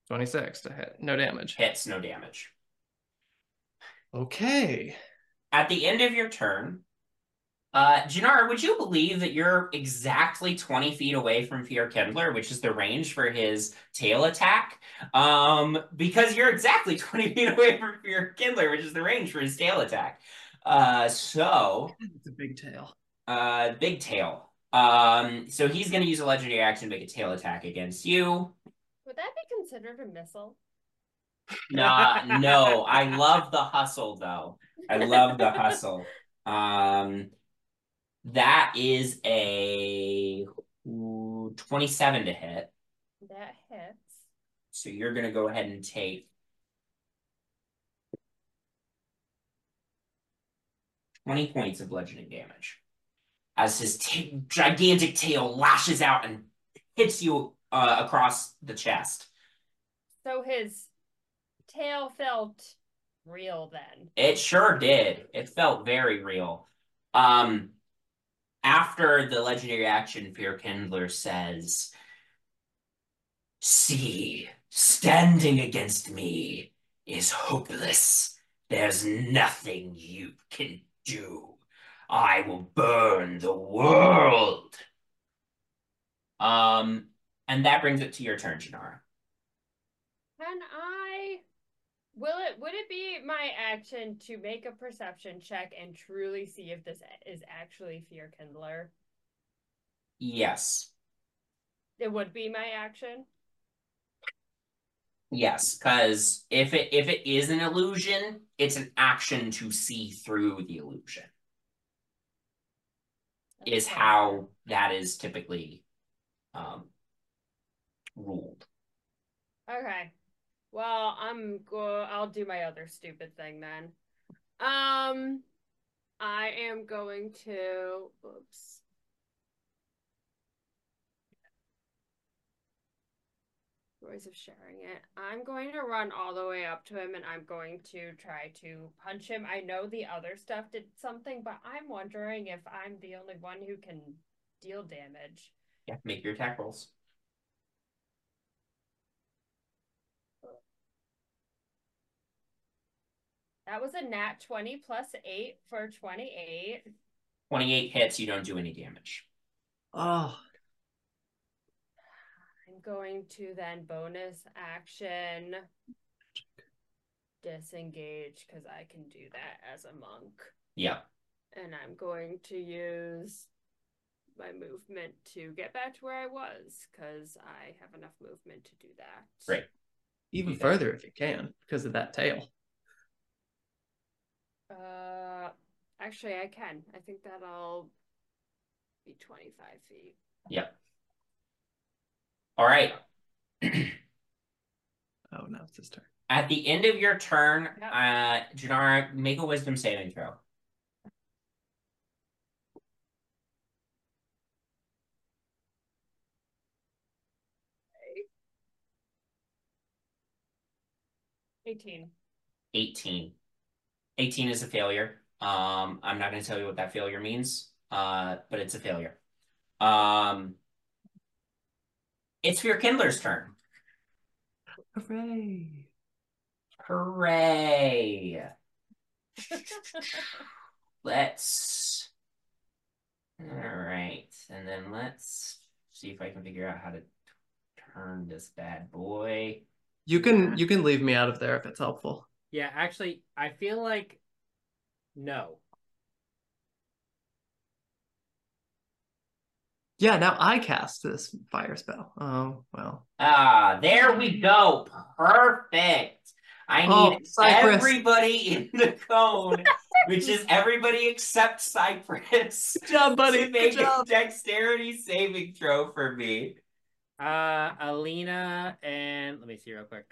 26 to hit. No damage. Hits, no damage. Okay. At the end of your turn, uh, Jinarra, would you believe that you're exactly 20 feet away from Fear Kindler, which is the range for his tail attack? Um, because you're exactly 20 feet away from Fear Kindler, which is the range for his tail attack. Uh, so, It's a big tail. uh, big tail. Um, so he's going to use a legendary action to make a tail attack against you. Would that be considered a missile? Nah, no, I love the hustle though. I love the hustle. Um, that is a 27 to hit. That hits. So you're gonna go ahead and take 20 points of bludgeoning damage as his ta- gigantic tail lashes out and hits you uh, across the chest. So his tail felt real then. It sure did. It felt very real. Um, after the legendary action, Fear Kindler says, See, standing against me is hopeless. There's nothing you can do. I will burn the world. Um, and that brings it to your turn, Jinarra. Can I will it would it be my action to make a perception check and truly see if this is actually fear kindler? Yes. It would be my action. Yes, because if it if it is an illusion, it's an action to see through the illusion. Is how that is typically um ruled. Okay. Well, I'm go I'll do my other stupid thing then. Um I am going to oops. Voice of sharing it. I'm going to run all the way up to him and I'm going to try to punch him. I know the other stuff did something, but I'm wondering if I'm the only one who can deal damage. Yeah, make your attack rolls. That was a nat 20 plus 8 for 28. 28 hits, you don't do any damage. Oh, I'm going to then bonus action disengage because I can do that as a monk. Yeah. And I'm going to use my movement to get back to where I was because I have enough movement to do that. Great. even further if you can, because of that tail. Uh, actually, I can. I think that'll be 25 feet. Yep. All right. Oh, now it's his turn. At the end of your turn, Yep. uh, Jinarra, make a wisdom saving throw. Eighteen. 18. 18 is a failure. Um, I'm not going to tell you what that failure means, uh, but it's a failure. Um, it's Fear Kindler's turn. Hooray! Hooray! Let's. All right, and then let's see if I can figure out how to turn this bad boy. You can you can leave me out of there if it's helpful. Yeah, actually, I feel like no. Yeah, now I cast this fire spell. Oh well. Ah, there we go. Perfect. I Oh, need Cypress. everybody in the cone, which is everybody except Cypress. Good job, buddy. To Good make a dexterity saving throw for me. Uh, Elina and let me see real quick.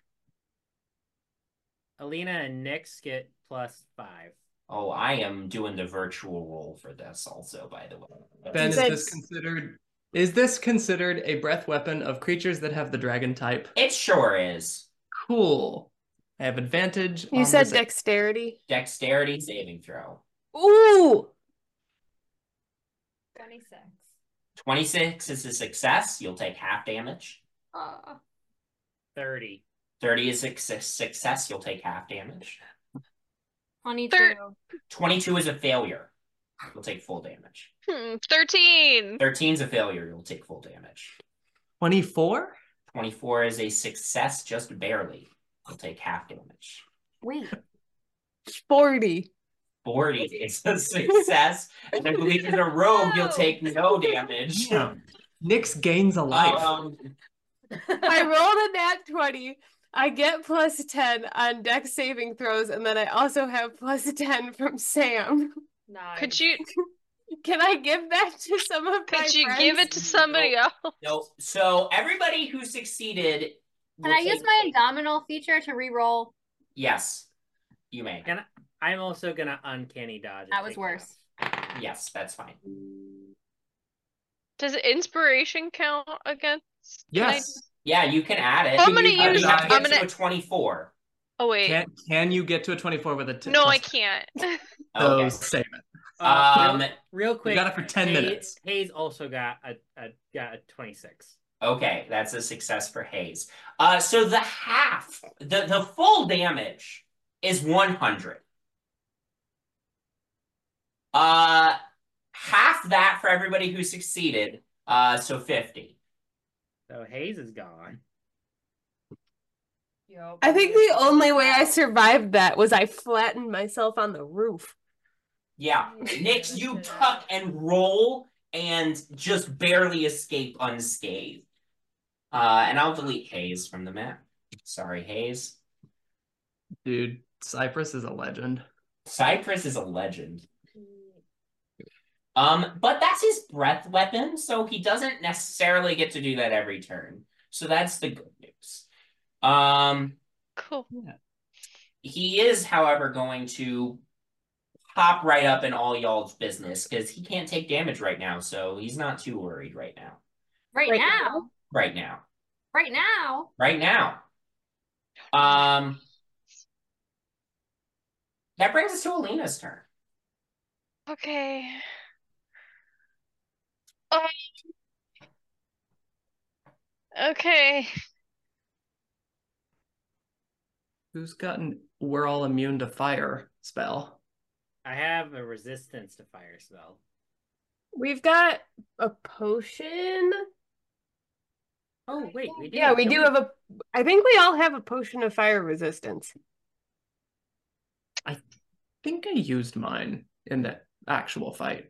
Elina and Nyx get plus five. Oh, I am doing the virtual roll for this also, by the way. Ben, is this considered is this considered a breath weapon of creatures that have the dragon type? It sure is. Cool. I have advantage. You said dexterity. Dexterity saving throw. Ooh. 26. 26 is a success. You'll take half damage. Uh, Thirty. 30 is a success. success. You'll take half damage. 22. Thir- 22 is a failure. You'll take full damage. Hmm, 13. 13 is a failure. You'll take full damage. 24? 24 is a success, just barely. You'll take half damage. Wait. 40. 40 is a success. and I believe in a rogue, you'll take no damage. Damn. Nyx gains a life. Um, I rolled a nat 20. I get plus 10 on dex saving throws, and then I also have plus 10 from Sam. nice. Could you Can I give that to some of my could you friends? give it to somebody else? no, so everybody who succeeded. Can I use my abdominal feature to re-roll? Yes, you may. And I'm also gonna uncanny dodge. That was take worse. Yes, that's fine. Does inspiration count against? can I- yes. Yeah, you can add it. I'm gonna You use- have to get I'm to gonna- a 24. Oh wait. Can can you get to a 24 with a t- no, I can't. So Okay. save it. Uh, Um, real, real quick, got it for 10 Hayes- minutes. Hayes also got a, a got a twenty six. Okay, that's a success for Hayes. Uh, so the half, the, the full damage is 100. Uh, half that for everybody who succeeded, uh, so 50. So Hayes is gone. Yup. I think the only way I survived that was I flattened myself on the roof. Yeah, Nyx, you tuck and roll and just barely escape unscathed. Uh, and I'll delete Hayes from the map. Sorry, Hayes. Dude, Cypress is a legend. Cypress is a legend. Um, but that's his breath weapon, so he doesn't necessarily get to do that every turn. So that's the good news. Um, cool. Yeah. he is, however, going to pop right up in all y'all's business because he can't take damage right now, so he's not too worried right now. Right, Right now. Right now. Right now. Right now. Um that brings us to Elina's turn. Okay. Um, okay. Who's gotten we're all immune to fire spell? I have a resistance to fire spell. We've got a potion. Oh wait, we do. Yeah, we do have a. I think we all have a potion of fire resistance. I think I used mine in the actual fight.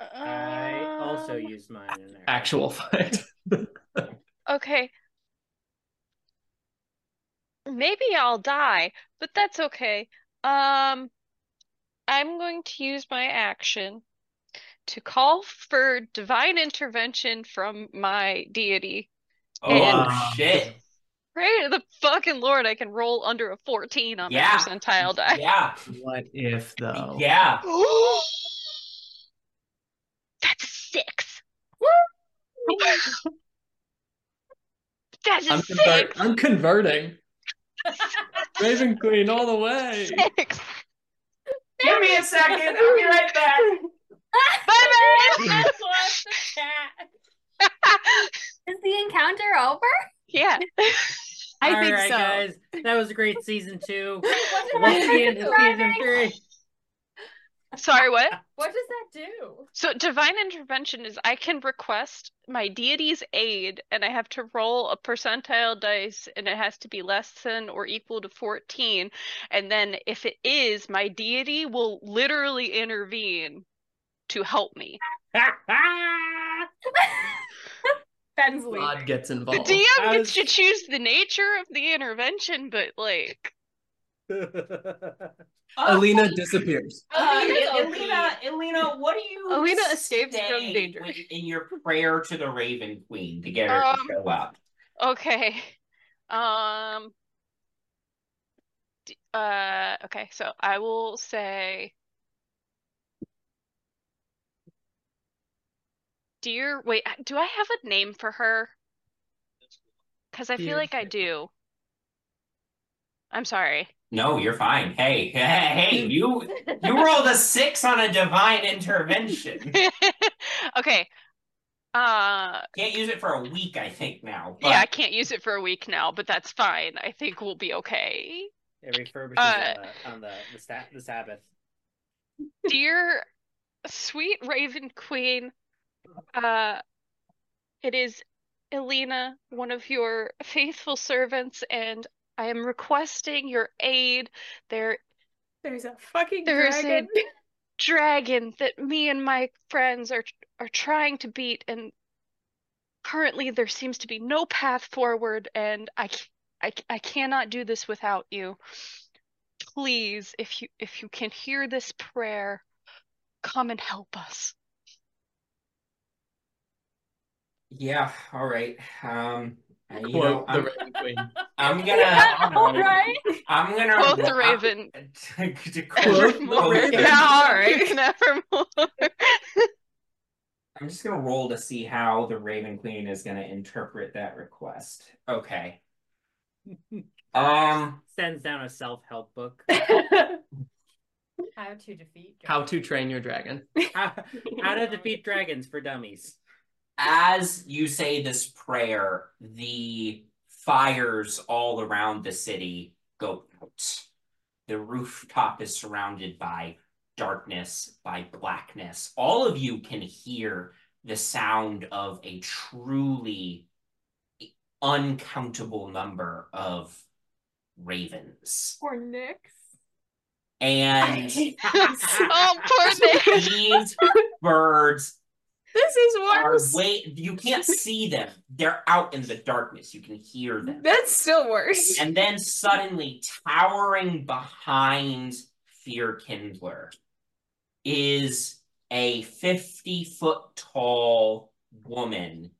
I also Um, used mine in there. Actual fight. Okay. Maybe I'll die, but that's okay. Um, I'm going to use my action to call for divine intervention from my deity. Oh And- shit! Pray to the fucking Lord I can roll under a 14 on Yeah. my percentile die. Yeah, what if though? yeah. That's a six. That's a I'm, six. convert- I'm converting. Raven Queen all the way. Six. Give me a second. I'll be right back. Bye bye. Lost the chat. Is the encounter over? yeah. I All think right, so. guys, that was a great season two. What does We'll that see you in season three. Sorry, what? What does that do? So divine intervention is I can request my deity's aid and I have to roll a percentile dice and it has to be less than or equal to 14. And then if it is, my deity will literally intervene to help me. Ben's God gets involved. The. DM gets was- to choose the nature of the intervention, but like Elina disappears. Uh, Elina, El- OP. Elina, Elina, what do you Elina escapes from danger. in your prayer to the Raven Queen to get her Um, to show up? Okay. Um uh okay, so I will say Dear, wait, do I have a name for her? Cuz I feel Dear like I do. I'm sorry. No, you're fine. Hey, hey, hey, you you rolled a six on a divine intervention. Okay. Uh Can't use it for a week, I think now. yeah, I can't use it for a week now, but that's fine. I think we'll be okay. It refurbishes Uh, on the on the the, sta- the Sabbath. Dear sweet Raven Queen, uh, it is Elina, one of your faithful servants, and I am requesting your aid. There, There's a fucking There's a- dragon. dragon that me and my friends are are trying to beat, and currently there seems to be no path forward, and I I, I cannot do this without you. Please, if you if you can hear this prayer, come and help us. Yeah, all right. Um, uh, you know, Quote the I'm, Raven Queen. I'm gonna, All right. I'm gonna Quote the I'm- Raven. to, to Quote quote the Raven. Yeah, all right. Nevermore. I'm just gonna roll to see how the Raven Queen is gonna interpret that request. Okay. Um, Sends down a self help book. How to defeat How to train your dragon. how, how to defeat dragons for dummies. As you say this prayer, the fires all around the city go out. The rooftop is surrounded by darkness, by blackness. All of you can hear the sound of a truly uncountable number of ravens. Or Nyx. And Oh, poor thing. these birds This is worse. way you can't see them. They're out in the darkness. You can hear them. That's still worse. And then suddenly, towering behind Fear Kindler is a 50 foot tall woman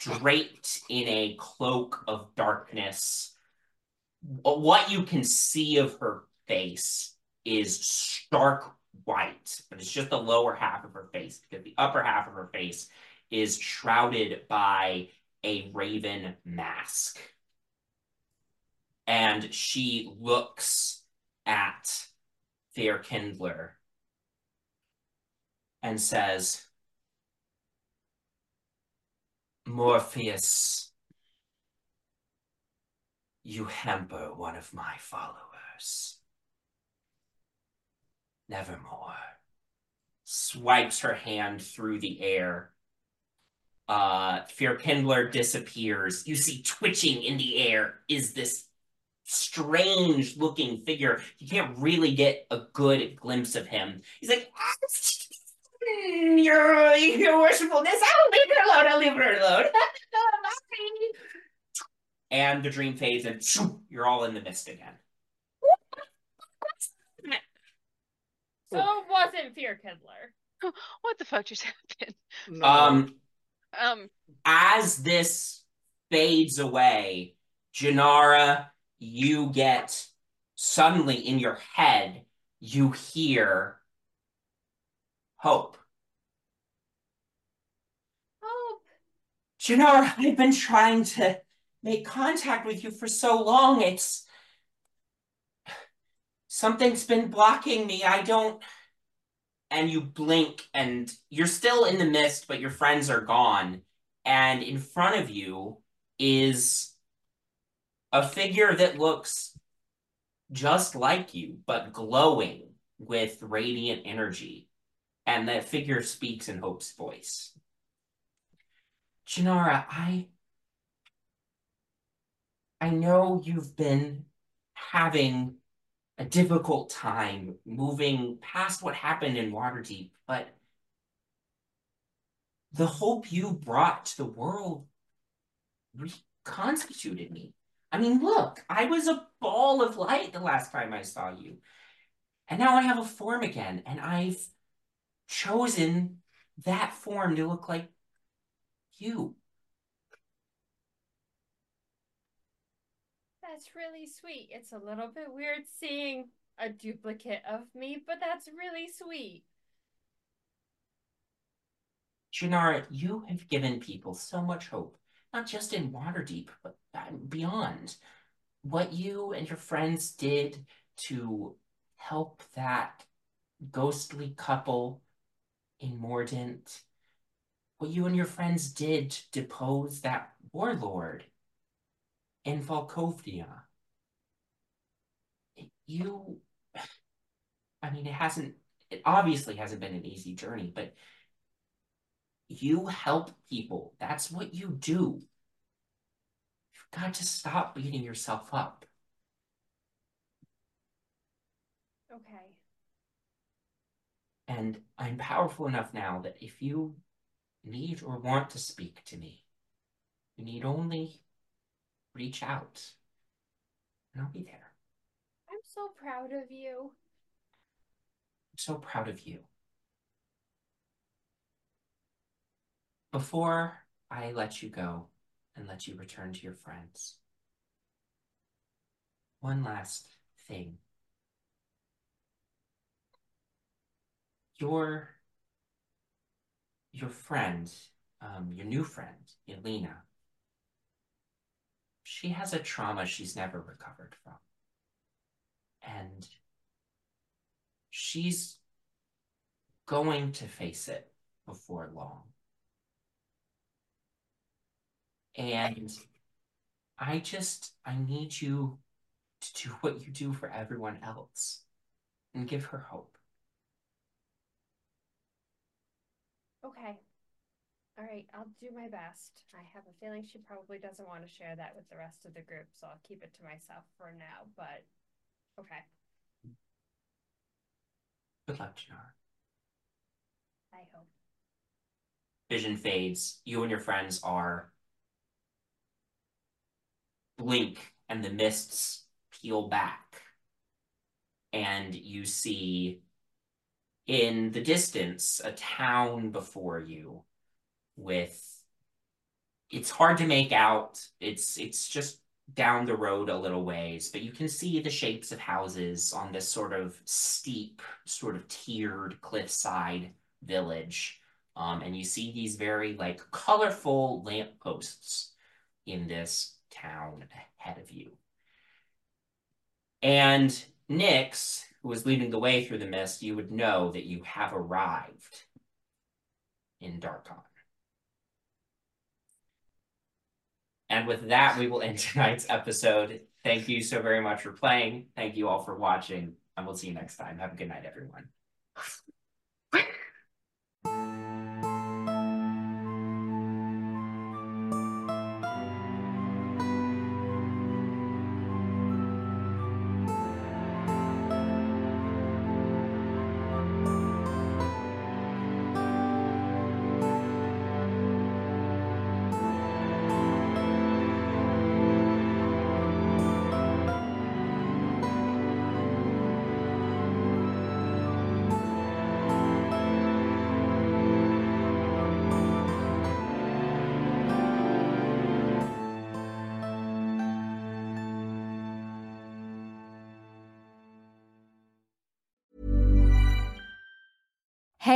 draped in a cloak of darkness. What you can see of her face is stark white, but it's just the lower half of her face because the upper half of her face is shrouded by a raven mask. And she looks at Fear Kindler and says, Morpheus, You hamper one of my followers. Nevermore. Swipes her hand through the air. Uh, Fear Kindler disappears. You see twitching in the air is this strange looking figure. You can't really get a good glimpse of him. He's like, your, your worshipfulness, I'll leave her alone, I'll leave her alone. and the dream fades and you're all in the mist again. So it wasn't Fear Kindler. What the fuck just happened? Um, Um, as this fades away, Jinarra, you get suddenly in your head, you hear hope. Hope. Janara, I've been trying to make contact with you for so long. It's something's been blocking me. I don't. And you blink, and you're still in the mist, but your friends are gone. And in front of you is a figure that looks just like you, but glowing with radiant energy. And that figure speaks in Hope's voice. Jinarra, I I know you've been having a difficult time moving past what happened in Waterdeep, but the hope you brought to the world reconstituted me. I mean, look, I was a ball of light the last time I saw you. And now I have a form again, and I've chosen that form to look like you. That's really sweet. It's a little bit weird seeing a duplicate of me, but that's really sweet. Jinarra, you have given people so much hope, not just in Waterdeep, but um, beyond. What you and your friends did to help that ghostly couple in Mordent, what you and your friends did to depose that warlord in Falkovnia. You, I mean, it hasn't, it obviously hasn't been an easy journey, but you help people. That's what you do. You've got to stop beating yourself up. Okay. And I'm powerful enough now that if you need or want to speak to me, you need only reach out and I'll be there. I'm so proud of you. I'm so proud of you. Before I let you go and let you return to your friends, one last thing. Your your friend, um, your new friend, Elina, she has a trauma she's never recovered from. And she's going to face it before long. And I just, I need you to do what you do for everyone else and give her hope. Okay. All right, I'll do my best. I have a feeling she probably doesn't want to share that with the rest of the group, so I'll keep it to myself for now, but okay. Good luck, Jinarra. I hope. Vision fades. You and your friends are blink and the mists peel back. And you see in the distance a town before you with it's hard to make out. It's it's just down the road a little ways, but you can see the shapes of houses on this sort of steep, sort of tiered cliffside village. Um, and you see these very like colorful lampposts in this town ahead of you. And Nyx, who was leading the way through the mist, you would know that you have arrived in Darkon. And with that, we will end tonight's episode. Thank you so very much for playing. Thank you all for watching, and we'll see you next time. Have a good night, everyone.